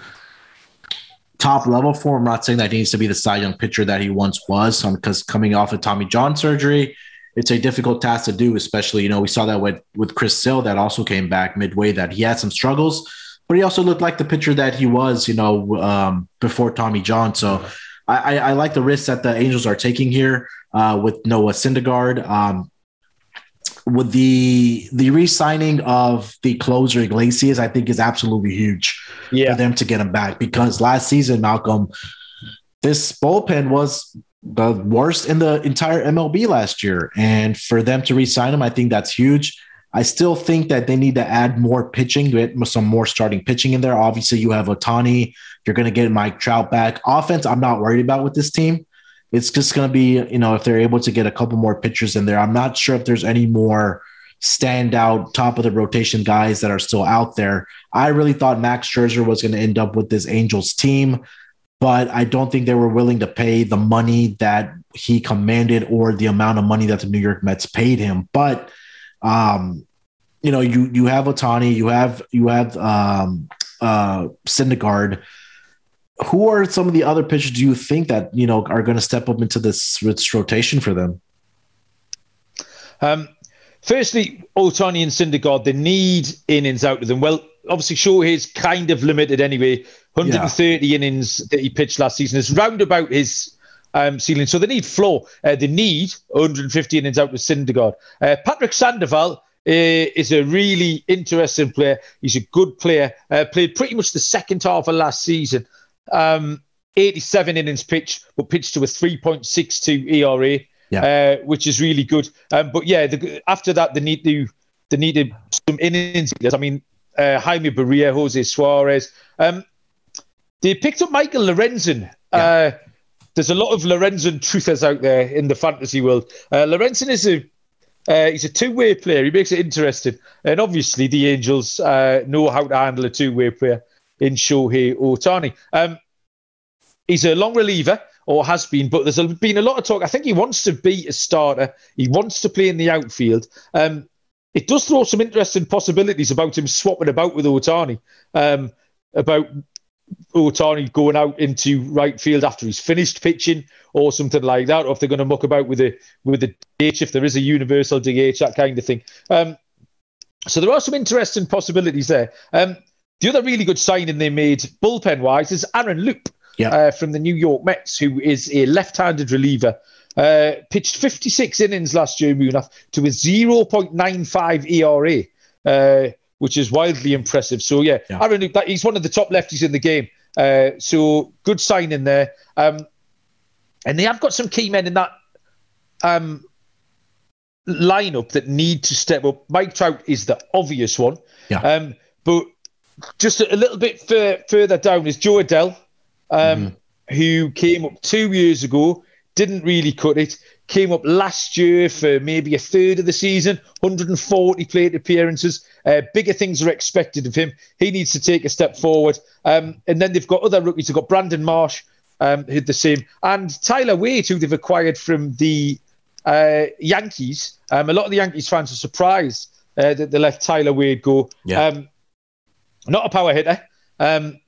top level form. I'm not saying that he needs to be the Cy Young pitcher that he once was, because um, coming off of Tommy John surgery, it's a difficult task to do. Especially, you know, we saw that with with Chris Sale that also came back midway. That he had some struggles, but he also looked like the pitcher that he was, you know, um, before Tommy John. So. I, I, like the risks that the Angels are taking here uh, with Noah Syndergaard. Um, with the the re-signing of the closer Iglesias, I think is absolutely huge yeah. for them to get him back because last season, Malcolm, this bullpen was the worst in the entire MLB last year, and for them to re-sign him, I think that's huge. I still think that they need to add more pitching, get some more starting pitching in there. Obviously, you have Ohtani. You're going to get Mike Trout back. Offense, I'm not worried about with this team. It's just going to be, you know, if they're able to get a couple more pitchers in there. I'm not sure if there's any more standout top of the rotation guys that are still out there. I really thought Max Scherzer was going to end up with this Angels team, but I don't think they were willing to pay the money that he commanded or the amount of money that the New York Mets paid him. But um, you know, you you have Ohtani, you have you have um, uh, Syndergaard who are some of the other pitchers do you think that you know are going to step up into this, this rotation for them? Um, firstly, Ohtani and Syndergaard, they need innings out of them. Well, obviously, Shohei's kind of limited anyway. 130 yeah. innings that he pitched last season is round about his um, ceiling. So they need floor. Uh, they need 150 innings out of Syndergaard. Uh, Patrick Sandoval uh, is a really interesting player. He's a good player. Uh, played pretty much the second half of last season. Um, 87 innings pitched, but pitched to a 3.62 ERA, yeah. uh, which is really good. Um, but yeah, the, after that, they need to they needed some innings. I mean, uh, Jaime Barria, Jose Suarez. Um, they picked up Michael Lorenzen Yeah. Uh, there's a lot of Lorenzen truthers out there in the fantasy world. Uh, Lorenzen is a uh, he's a two-way player. He makes it interesting, and obviously the Angels uh, know how to handle a two-way player in Shohei Ohtani. Um, he's a long reliever or has been, but there's been a lot of talk. I think he wants to be a starter. He wants to play in the outfield. Um, it does throw some interesting possibilities about him swapping about with Ohtani, um, about Ohtani going out into right field after he's finished pitching or something like that, or if they're going to muck about with the with the DH, if there is a universal DH, that kind of thing. Um, so there are some interesting possibilities there. Um, the other really good signing they made bullpen wise is Aaron yeah. uh, from the New York Mets, who is a left-handed reliever. Uh, pitched 56 innings last year, Munaf, to a 0.95 ERA. Uh, which is wildly impressive. So yeah, yeah. Aaron Loup, that, he's one of the top lefties in the game. Uh, so good sign in there. Um, and they have got some key men in that um, lineup that need to step up. Mike Trout is the obvious one. Yeah. Um, but just a, a little bit f- further down is Jo Adell, um, mm-hmm. who came up two years ago, didn't really cut it came up last year for maybe a third of the season, 140 plate appearances. Uh, bigger things are expected of him. He needs to take a step forward. Um, and then they've got other rookies. They've got Brandon Marsh, um, who's the same, and Tyler Wade, who they've acquired from the uh, Yankees. Um, a lot of the Yankees fans are surprised uh, that they left Tyler Wade go. Yeah. Um, not a power hitter.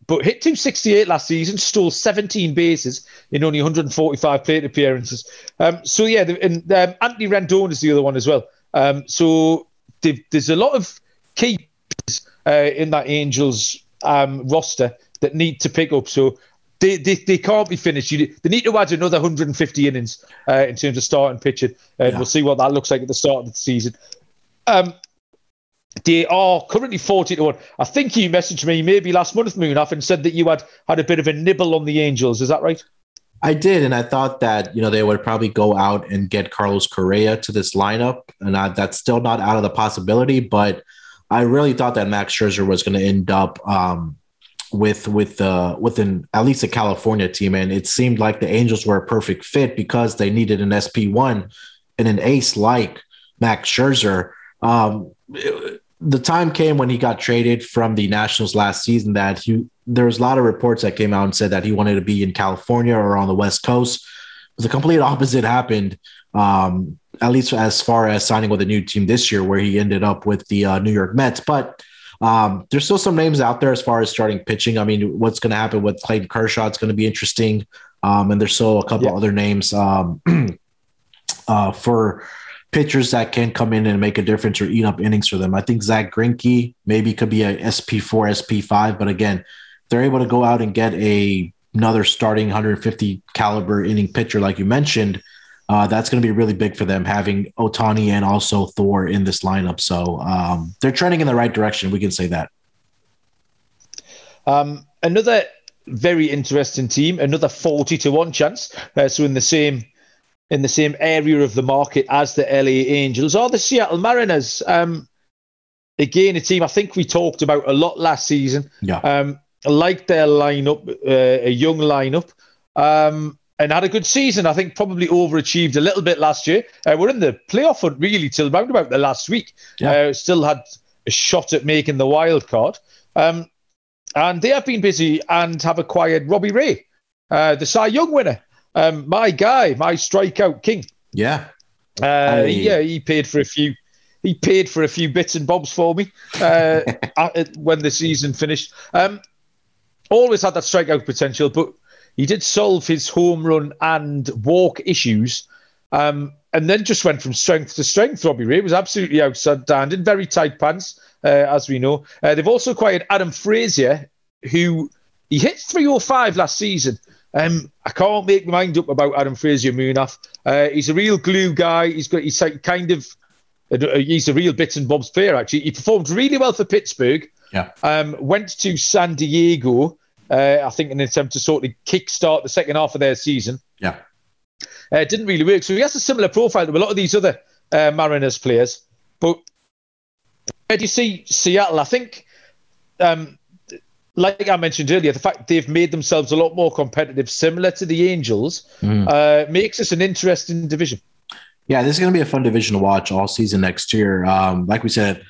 Um, but hit 268 last season, stole 17 bases in only 145 plate appearances. Um, so yeah, and um, Anthony Rendon is the other one as well. Um, so there's a lot of key uh, in that Angels um, roster that need to pick up. So they, they, they can't be finished. You, they need to add another 150 innings uh, in terms of starting pitching, and yeah. we'll see what that looks like at the start of the season. They are currently 40 to 1. I think you messaged me maybe last month, Munaf, and said that you had had a bit of a nibble on the Angels. Is that right? I did, and I thought that you know they would probably go out and get Carlos Correa to this lineup, and I, that's still not out of the possibility. But I really thought that Max Scherzer was going to end up um, with with uh, with an at least a California team, and it seemed like the Angels were a perfect fit because they needed an SP one and an ace like Max Scherzer. Um, the time came when he got traded from the Nationals last season that he there was a lot of reports that came out and said that he wanted to be in California or on the West Coast. But the complete opposite happened. Um, at least as far as signing with a new team this year, where he ended up with the uh, New York Mets. But um, there's still some names out there as far as starting pitching. I mean, what's going to happen with Clayton Kershaw? It's going to be interesting. Um, and there's still a couple yeah. other names um, uh, for pitchers that can come in and make a difference or eat up innings for them. I think Zach Greinke maybe could be a SP4, SP5, but again, they're able to go out and get a another starting 150 caliber inning pitcher like you mentioned. Uh, that's going to be really big for them having Ohtani and also Thor in this lineup. So um, they're trending in the right direction. We can say that. Um, another very interesting team, another 40 to 1 chance. Uh, so in the same in the same area of the market as the LA Angels or the Seattle Mariners. Um, again, a team I think we talked about a lot last season. Yeah. Um, their lineup, uh, a young lineup, um, and had a good season. I think probably overachieved a little bit last year. Uh, we're in the playoff hunt really till around about the last week. Yeah. Uh, still had a shot at making the wild card. Um, and they have been busy and have acquired Robbie Ray, uh, the Cy Young winner. Um, my guy, my strikeout king. Yeah. Uh, Yeah, he paid for a few. He paid for a few bits and bobs for me uh, when the season finished. Um, always had that strikeout potential, but he did solve his home run and walk issues. Um, and then just went from strength to strength. Robbie Ray was absolutely outstanding, very tight pants, uh, as we know. Uh, they've also acquired Adam Frazier, who he hit 305 last season. Um, I can't make my mind up about Adam Frazier Munaf. Uh, he's a real glue guy. He's got he's like kind of uh, he's a real bits and bobs player. Actually, he performed really well for Pittsburgh. Yeah. Um, went to San Diego. Uh, I think in an attempt to sort of kickstart the second half of their season. Yeah. Uh, didn't really work. So he has a similar profile to a lot of these other uh, Mariners players. But where do you see Seattle? I think um, like I mentioned earlier, the fact they've made themselves a lot more competitive, similar to the Angels, mm. uh, makes us an interesting division. Yeah, this is going to be a fun division to watch all season next year. Um, like we said,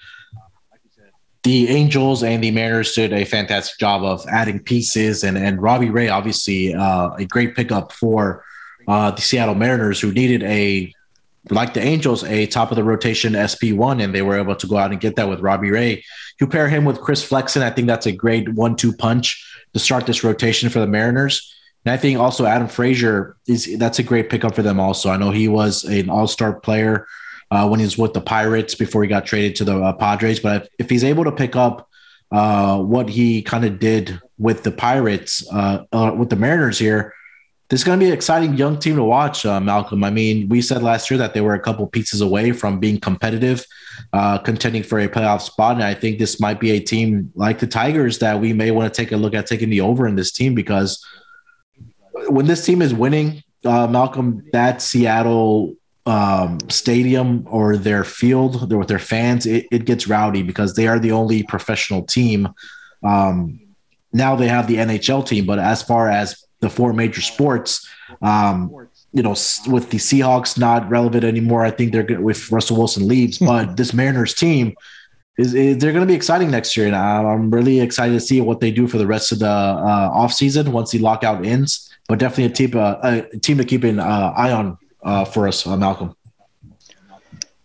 the Angels and the Mariners did a fantastic job of adding pieces, and and Robbie Ray, obviously, uh, a great pickup for uh, the Seattle Mariners, who needed a like the Angels, a top of the rotation SP one, and they were able to go out and get that with Robbie Ray. You pair him with Chris Flexen, I think that's a great one-two punch to start this rotation for the Mariners. And I think also Adam Frazier is that's a great pickup for them. Also, I know he was an All-Star player uh, when he was with the Pirates before he got traded to the uh, Padres. But if, if, he's able to pick up uh, what he kind of did with the Pirates, uh, uh, with the Mariners here, this is going to be an exciting young team to watch, uh, Malcolm. I mean, we said last year that they were a couple pieces away from being competitive, contending for a playoff spot. And I think this might be a team like the Tigers that we may want to take a look at taking the over in this team because when this team is winning, Malcolm, that Seattle um, stadium or their field with their fans, it, it, gets rowdy because they are the only professional team. Um, now they have the NHL team, but as far as the four major sports, um, you know, with the Seahawks not relevant anymore, I think they're good with Russell Wilson leaves, but this Mariners team is, is they're going to be exciting next year, and I'm really excited to see what they do for the rest of the uh, off season once the lockout ends. But definitely a team, uh, a team to keep an uh, eye on uh, for us, uh, Malcolm.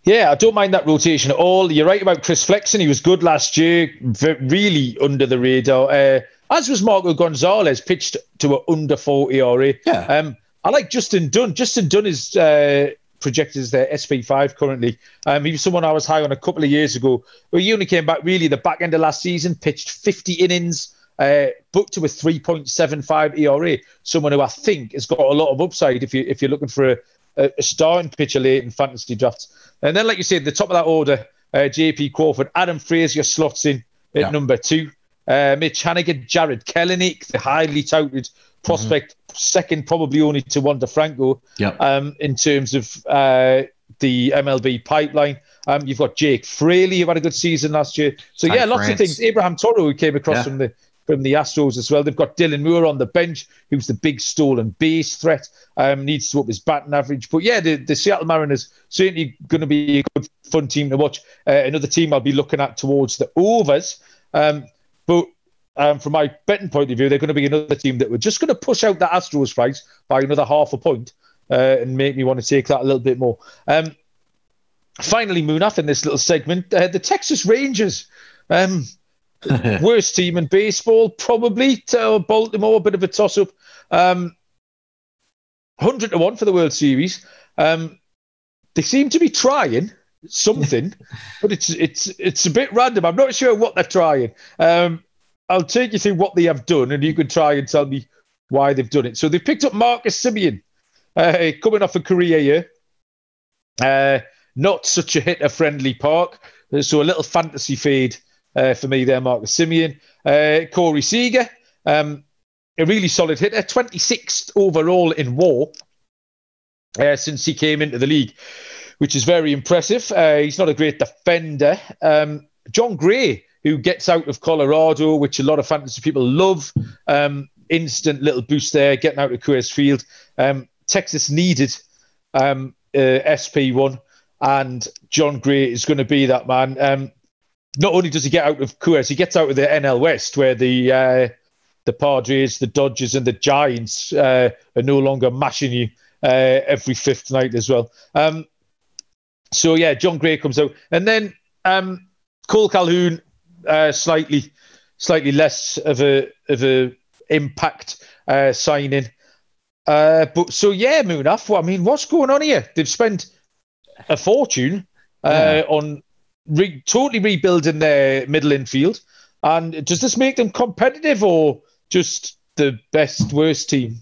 Yeah, I don't mind that rotation at all. You're right about Chris Flexen. He was good last year, really under the radar. As was Marco Gonzales, pitched to an under 40 ERA. Yeah. Um, I like Justin Dunn. Justin Dunn is uh, projected as their SP5 currently. Um, he was someone I was high on a couple of years ago. But he only came back really the back end of last season, pitched 50 innings, uh, booked to a 3.75 ERA. Someone who I think has got a lot of upside if you if you're looking for a, a, a starting pitcher late in fantasy drafts. And then, like you said, the top of that order, uh, JP Crawford, Adam Frazier slots in at yeah. number two. Uh, Mitch Haniger, Jarred Kelenic, the highly touted prospect, mm-hmm. second probably only to Wander Franco yep. um, in terms of uh, the MLB pipeline. Um, you've got Jake Fraley, who had a good season last year. So, yeah, lots France. of things. Abraham Toro, who came across yeah. from the from the Astros as well. They've got Dylan Moore on the bench, who's the big stolen base threat. Um, needs to up his batting average. But yeah, the, the Seattle Mariners certainly going to be a good, fun team to watch. Uh, another team I'll be looking at towards the overs. Um, but um, from my betting point of view, they're going to be another team that we're just going to push out the Astros price by another half a point, uh, and make me want to take that a little bit more. Um, finally, Munaf in this little segment, uh, the Texas Rangers. Um, Worst team in baseball, probably. To Baltimore, a bit of a toss up. Um, 100 to 1 for the World Series. Um, they seem to be trying something, but it's it's it's a bit random. I'm not sure what they're trying. Um, I'll take you through what they have done, and you can try and tell me why they've done it. So they've picked up Marcus Semien, uh, coming off a career year. Uh, not such a hitter-friendly park, so a little fantasy fade uh, for me there, Marcus Semien. Uh, Corey Seager, um, a really solid hitter, 26th overall in war uh, since he came into the league, which is very impressive. Uh, he's not a great defender. Um, Jon Gray, who gets out of Colorado, which a lot of fantasy people love. Um, instant little boost there, getting out of Coors Field. Um, Texas needed um, uh, SP1, and Jon Gray is going to be that man. Um, not only does he get out of Coors, he gets out of the NL West where the uh, the Padres, the Dodgers, and the Giants uh, are no longer mashing you uh, every fifth night as well. Um, so yeah, Jon Gray comes out, and then um, Kole Calhoun, uh, slightly slightly less of a of a impact uh, signing. Uh, but so yeah, Munaf. Well, I mean, what's going on here? They've spent a fortune yeah. on re- totally rebuilding their middle infield. And does this make them competitive or just the best worst team?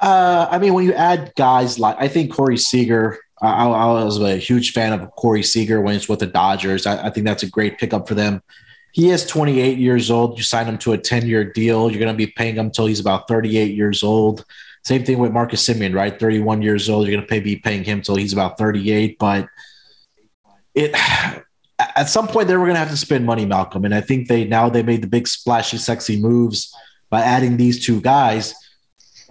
Uh, I mean, when you add guys like I think Corey Seager, I, I was a huge fan of Corey Seager when he's with the Dodgers. I, I, think that's a great pickup for them. He is 28 years old. You sign him to a 10 year deal. You're going to be paying him until he's about 38 years old. Same thing with Marcus Semien, right? 31 years old. You're going to pay, be paying him until he's about 38. But it at some point they were going to have to spend money, Malcolm, and I think they now they made the big splashy, sexy moves by adding these two guys.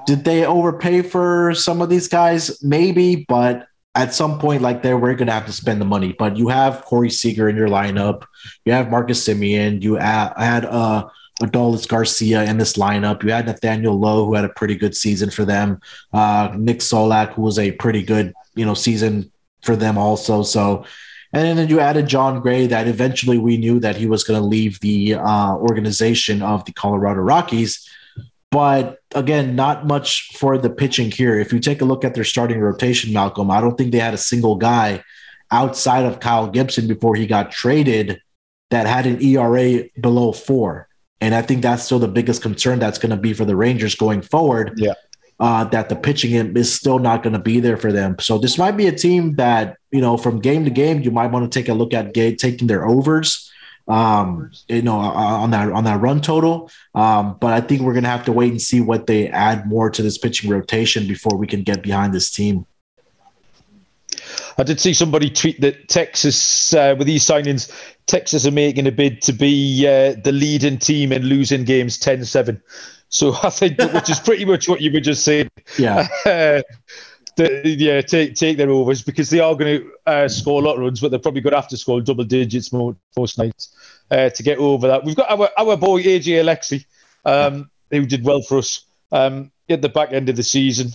Did they overpay for some of these guys? Maybe, but at some point, like they were going to have to spend the money. But you have Corey Seager in your lineup. You have Marcus Semien. You add, had uh, Adolis Garcia in this lineup. You had Nathaniel Lowe, who had a pretty good season for them. Uh, Nick Solak, who was a pretty good, you know, season for them also. So, and then you added Jon Gray, that eventually we knew that he was going to leave the uh, organization of the Colorado Rockies. But again, not much for the pitching here. If you take a look at their starting rotation, Malcolm, I don't think they had a single guy outside of Kyle Gibson before he got traded that had an ERA below four. And I think that's still the biggest concern that's going to be for the Rangers going forward. Yeah. Uh, that the pitching is still not going to be there for them. So this might be a team that, you know, from game to game, you might want to take a look at taking their overs um, you know, uh, on that on that run total. Um, but I think we're gonna have to wait and see what they add more to this pitching rotation before we can get behind this team. I did see somebody tweet that Texas, uh, with these signings, Texas are making a bid to be uh, the leading team in losing games 10 7. So I think, which is pretty much what you were just saying. Yeah. the, yeah, take take their overs because they are going to uh, score a lot of runs, but they're probably going to have to score double digits most, nights uh, to get over that. We've got our our boy AJ Alexy, um, who did well for us um, at the back end of the season.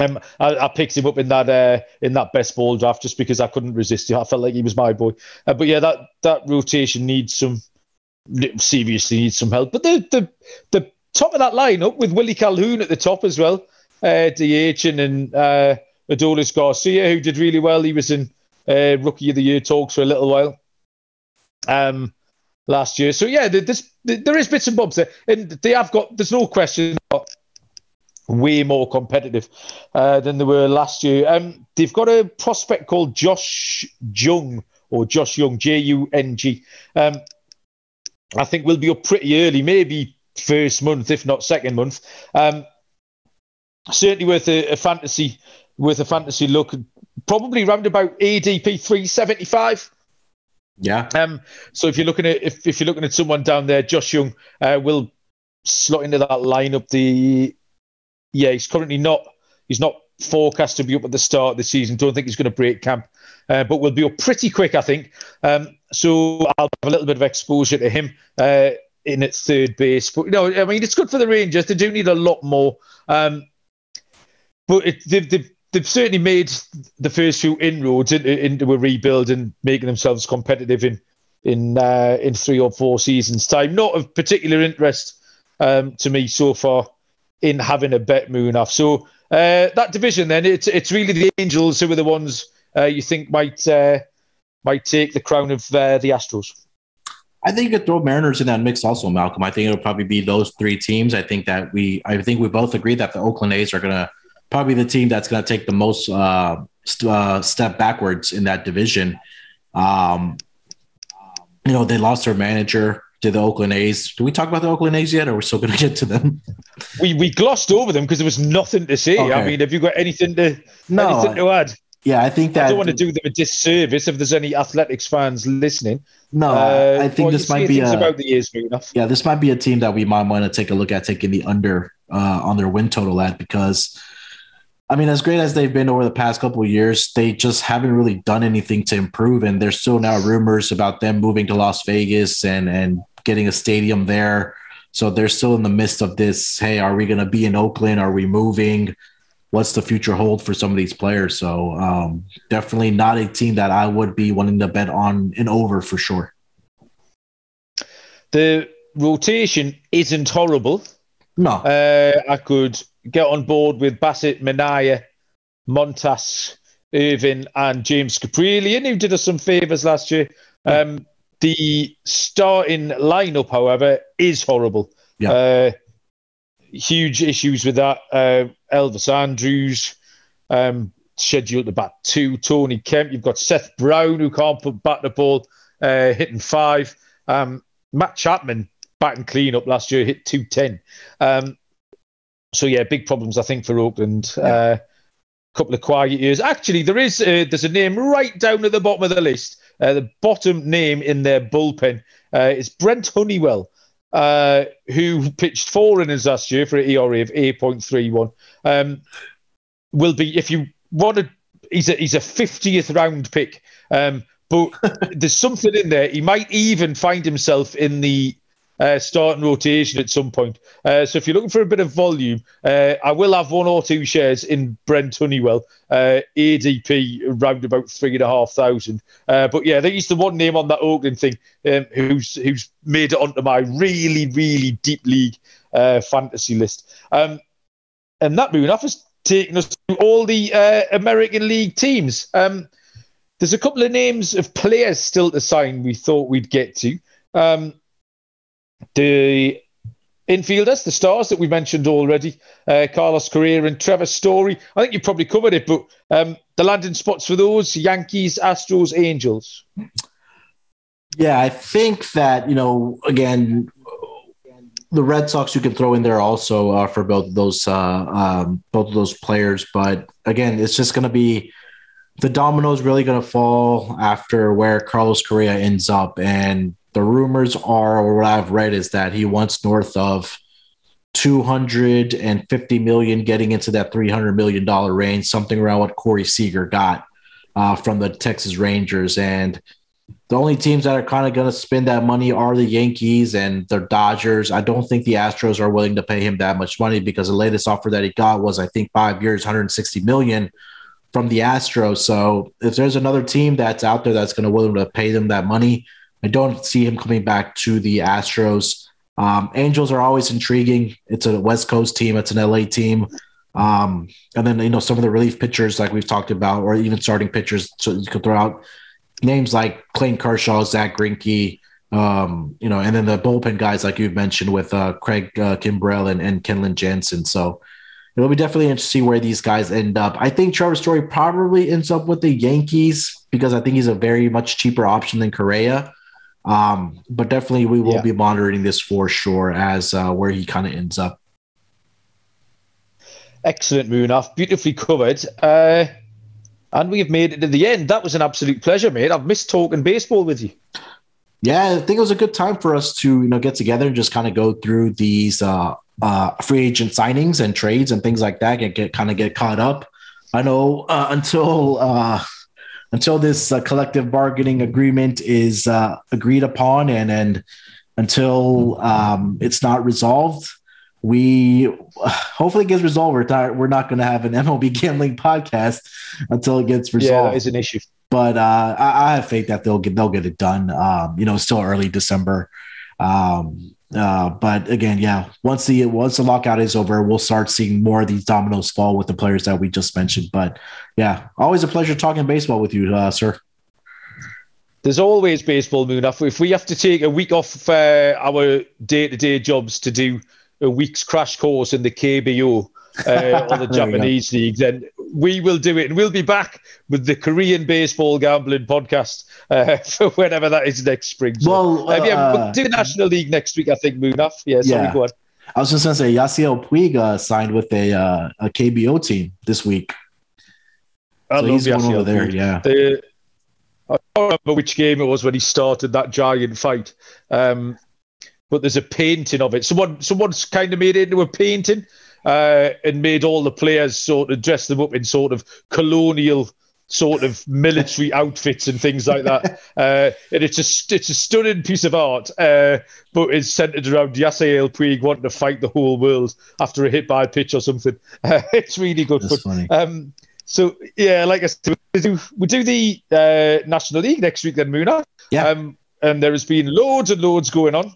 Um, I, I, picked him up in that uh, in that best ball draft just because I couldn't resist him. I felt like he was my boy. Uh, but yeah, that that rotation needs some seriously needs some help. But the the the top of that lineup with Willie Calhoun at the top as well, uh, DH and uh, Adolis Garcia who did really well. He was in uh, rookie of the year talks for a little while um, last year. So yeah, there's, there is bits and bobs there, and they have got. There's no question. Way more competitive uh, than they were last year. Um, they've got a prospect called Josh Jung or Josh Young, J U N G. Um, I think we'll be up pretty early, maybe first month, if not second month. Um, certainly worth a, a, fantasy, worth a fantasy look. Probably around about ADP three seventy five. Yeah. Um. So if you're looking at if, if you're looking at someone down there, Josh Young uh, will slot into that lineup. The yeah, he's currently not. He's not forecast to be up at the start of the season. Don't think he's going to break camp, uh, but we'll be up pretty quick, I think. Um, so I'll have a little bit of exposure to him uh, in at third base. But you know, I mean, it's good for the Rangers. They do need a lot more. Um, but it, they've, they've they've certainly made the first few inroads into, into a rebuild and making themselves competitive in in uh, in three or four seasons time. Not of particular interest um, to me so far in having a bet Munaf. So uh, that division then it's it's really the Angels who are the ones uh, you think might uh, might take the crown of uh, the Astros. I think you could throw Mariners in that mix also, Malcolm. I think it'll probably be those three teams. I think that we I think we both agree that the Oakland A's are gonna probably the team that's going to take the most uh, st- uh, step backwards in that division. Um, you know, they lost their manager to the Oakland A's. Do we talk about the Oakland A's yet, or are we're still going to get to them? We we glossed over them because there was nothing to say. Okay. I mean, have you got anything to no, anything to add? Yeah, I think that I don't want to do them a disservice if there's any athletics fans listening. No, uh, I think this might be a, about the years enough. Yeah, this might be a team that we might want to take a look at taking the under uh, on their win total at because I mean, as great as they've been over the past couple of years, they just haven't really done anything to improve. And there's still now rumors about them moving to Las Vegas and and getting a stadium there. So they're still in the midst of this. Hey, are we going to be in Oakland? Are we moving? What's the future hold for some of these players? So um, definitely not a team that I would be wanting to bet on and over for sure. The rotation isn't horrible. No, uh, I could get on board with Bassitt, Manaea, Montas, Irvin, and James Kaprielian, who did us some favours last year. Yeah. Um, the starting lineup, however, is horrible. Yeah. Uh, huge issues with that. Uh, Elvis Andrus um, scheduled to bat two. Tony Kemp. You've got Seth Brown, who can't put bat the ball, uh, hitting five. Um, Matt Chapman batting clean up last year, hit 210. Um, so yeah, big problems I think for Oakland. A yeah. uh, couple of quiet years. Actually, there is uh, there's a name right down at the bottom of the list. Uh, the bottom name in their bullpen uh, is Brent Honeywell, uh, who pitched four innings last year for an ERA of 8.31. Um, will be, if you want to, he's a, he's a 50th round pick. Um, but there's something in there. He might even find himself in the uh, starting rotation at some point. Uh, so if you're looking for a bit of volume, uh, I will have one or two shares in Brent Honeywell, uh, ADP around about three and a half thousand. Uh, but yeah, I he's the one name on that Oakland thing um, who's who's made it onto my really really deep league uh, fantasy list. Um, and that moving off has taken us to all the American League teams. Um, there's a couple of names of players still to sign. We thought we'd get to. Um, the infielders, the stars that we mentioned already, uh, Carlos Correa and Trevor Story. I think you probably covered it, but um, the landing spots for those Yankees, Astros, Angels. Yeah, I think that, you know, again, the Red Sox you can throw in there also uh, for both those uh, um, both of those players, but again, it's just going to be the dominoes really going to fall after where Carlos Correa ends up, and the rumors are, or what I've read, is that he wants north of 250 million, getting into that 300 million dollar range, something around what Corey Seager got uh, from the Texas Rangers. And the only teams that are kind of going to spend that money are the Yankees and the Dodgers. I don't think the Astros are willing to pay him that much money because the latest offer that he got was, I think, five years, 160 million from the Astros. So if there's another team that's out there that's going to willing to pay them that money, I don't see him coming back to the Astros. Um, Angels are always intriguing. It's a West Coast team. It's an LA team. Um, and then you know some of the relief pitchers like we've talked about, or even starting pitchers. So you could throw out names like Clayton Kershaw, Zach Greinke, um, you know, and then the bullpen guys like you've mentioned with uh, Craig uh, Kimbrel and, and Kenley Jansen. So it'll be definitely interesting to see where these guys end up. I think Trevor Story probably ends up with the Yankees because I think he's a very much cheaper option than Correa. Um, but definitely, we will yeah. be monitoring this for sure as uh, where he kind of ends up. Excellent, Munaf. Beautifully covered. Uh, and we have made it to the end. That was an absolute pleasure, mate. I've missed talking baseball with you. Yeah, I think it was a good time for us to you know get together and just kind of go through these uh, uh, free agent signings and trades and things like that. Get, get kind of get caught up. I know uh, until uh, until this uh, collective bargaining agreement is uh, agreed upon and and until um, it's not resolved we hopefully it gets resolved. We're not, we're not going to have an mlb gambling podcast until it gets resolved yeah that is an issue. But uh, I, I, have faith that they'll get they'll get it done. Um, you know it's still early december. Um, uh, but again, yeah, once the once the lockout is over, we'll start seeing more of these dominoes fall with the players that we just mentioned. But yeah, always a pleasure talking baseball with you, uh, sir. There's always baseball, Moon. If we have to take a week off uh, our day-to-day jobs to do a week's crash course in the KBO uh, or the Japanese league, then we will do it, and we'll be back with the Korean baseball gambling podcast uh, for whenever that is next spring. So, well, uh, yeah, we'll do the National League next week, I think. Munaf, yeah, sorry, yeah. go on. I was just gonna say Yasiel Puig uh, signed with a uh, a KBO team this week. I so he's Yasiel over there, yeah. The, I don't remember which game it was when he started that giant fight. Um, but there's a painting of it. Someone someone's kind of made it into a painting uh, and made all the players sort of dress them up in sort of colonial sort of military outfits and things like that. Uh, and it's a it's a stunning piece of art, uh, but it's centered around Yasiel Puig wanting to fight the whole world after a hit by a pitch or something. Uh, it's really good That's fun. Um, so yeah, like I said, we do, we do the uh, National League next week then, Muna. Yeah. Um, and there has been loads and loads going on.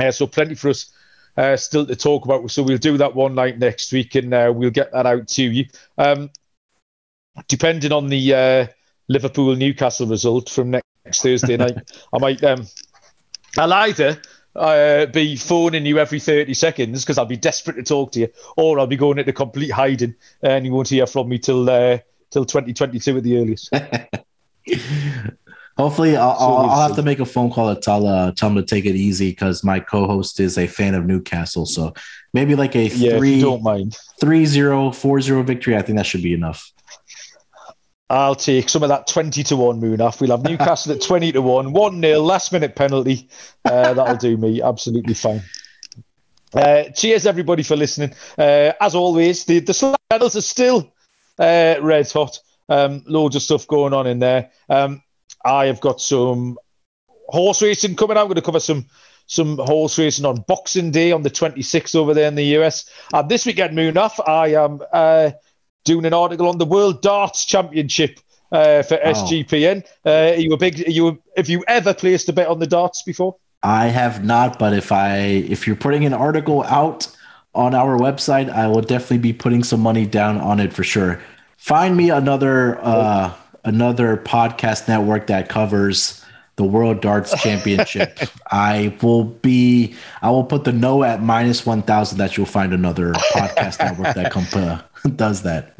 Uh, so plenty for us uh, still to talk about. So we'll do that one night next week, and uh, we'll get that out to you. Um, depending on the uh, Liverpool Newcastle result from next Thursday night, I might um, I'll either uh, be phoning you every 30 seconds because I'll be desperate to talk to you, or I'll be going into complete hiding and you won't hear from me till uh, till 2022 at the earliest. Hopefully, I'll, I'll, I'll, have to make a phone call to tell uh, tell him to take it easy because my co-host is a fan of Newcastle. So maybe like a yeah, three, don't mind. three zero four zero victory. I think that should be enough. I'll take some of that 20 to 1 Munaf. We'll have Newcastle at 20 to 1, 1 nil, last minute penalty. Uh, that'll do me absolutely fine. Uh, cheers, everybody, for listening. Uh, as always, the, the channels are still uh, red hot. Um, loads of stuff going on in there. Um, I have got some horse racing coming out. I'm going to cover some some horse racing on Boxing Day on the 26th over there in the US. And this weekend, Munaf, I am uh, doing an article on the World Darts Championship uh, for oh. SGPN. Uh, you a big? You have you ever placed a bet on the darts before? I have not, but if I if you're putting an article out on our website, I will definitely be putting some money down on it for sure. Find me another uh, another podcast network that covers the World Darts Championship. I will be. I will put the no at minus one thousand. That you'll find another podcast network that comp- uh, does that.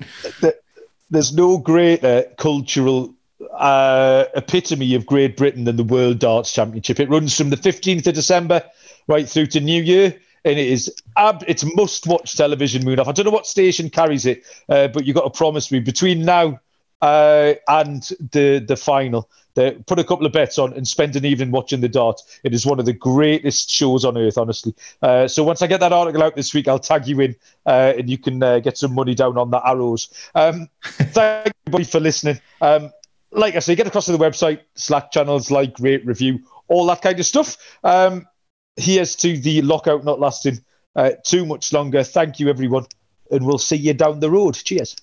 There's no greater cultural uh, epitome of Great Britain than the World Darts Championship. It runs from the 15th of December right through to New Year. And it is ab- it's must watch television Munaf. I don't know what station carries it, uh, but you've got to promise me between now uh, and the the final put a couple of bets on and spend an evening watching the dart. It is one of the greatest shows on earth, honestly. Uh, so once I get that article out this week, I'll tag you in uh, and you can uh, get some money down on the arrows. Um, thank everybody for listening. Um, like I say, get across to the website, Slack channels, like, rate, review, all that kind of stuff. Um, here's to the lockout not lasting uh, too much longer. Thank you, everyone, and we'll see you down the road. Cheers.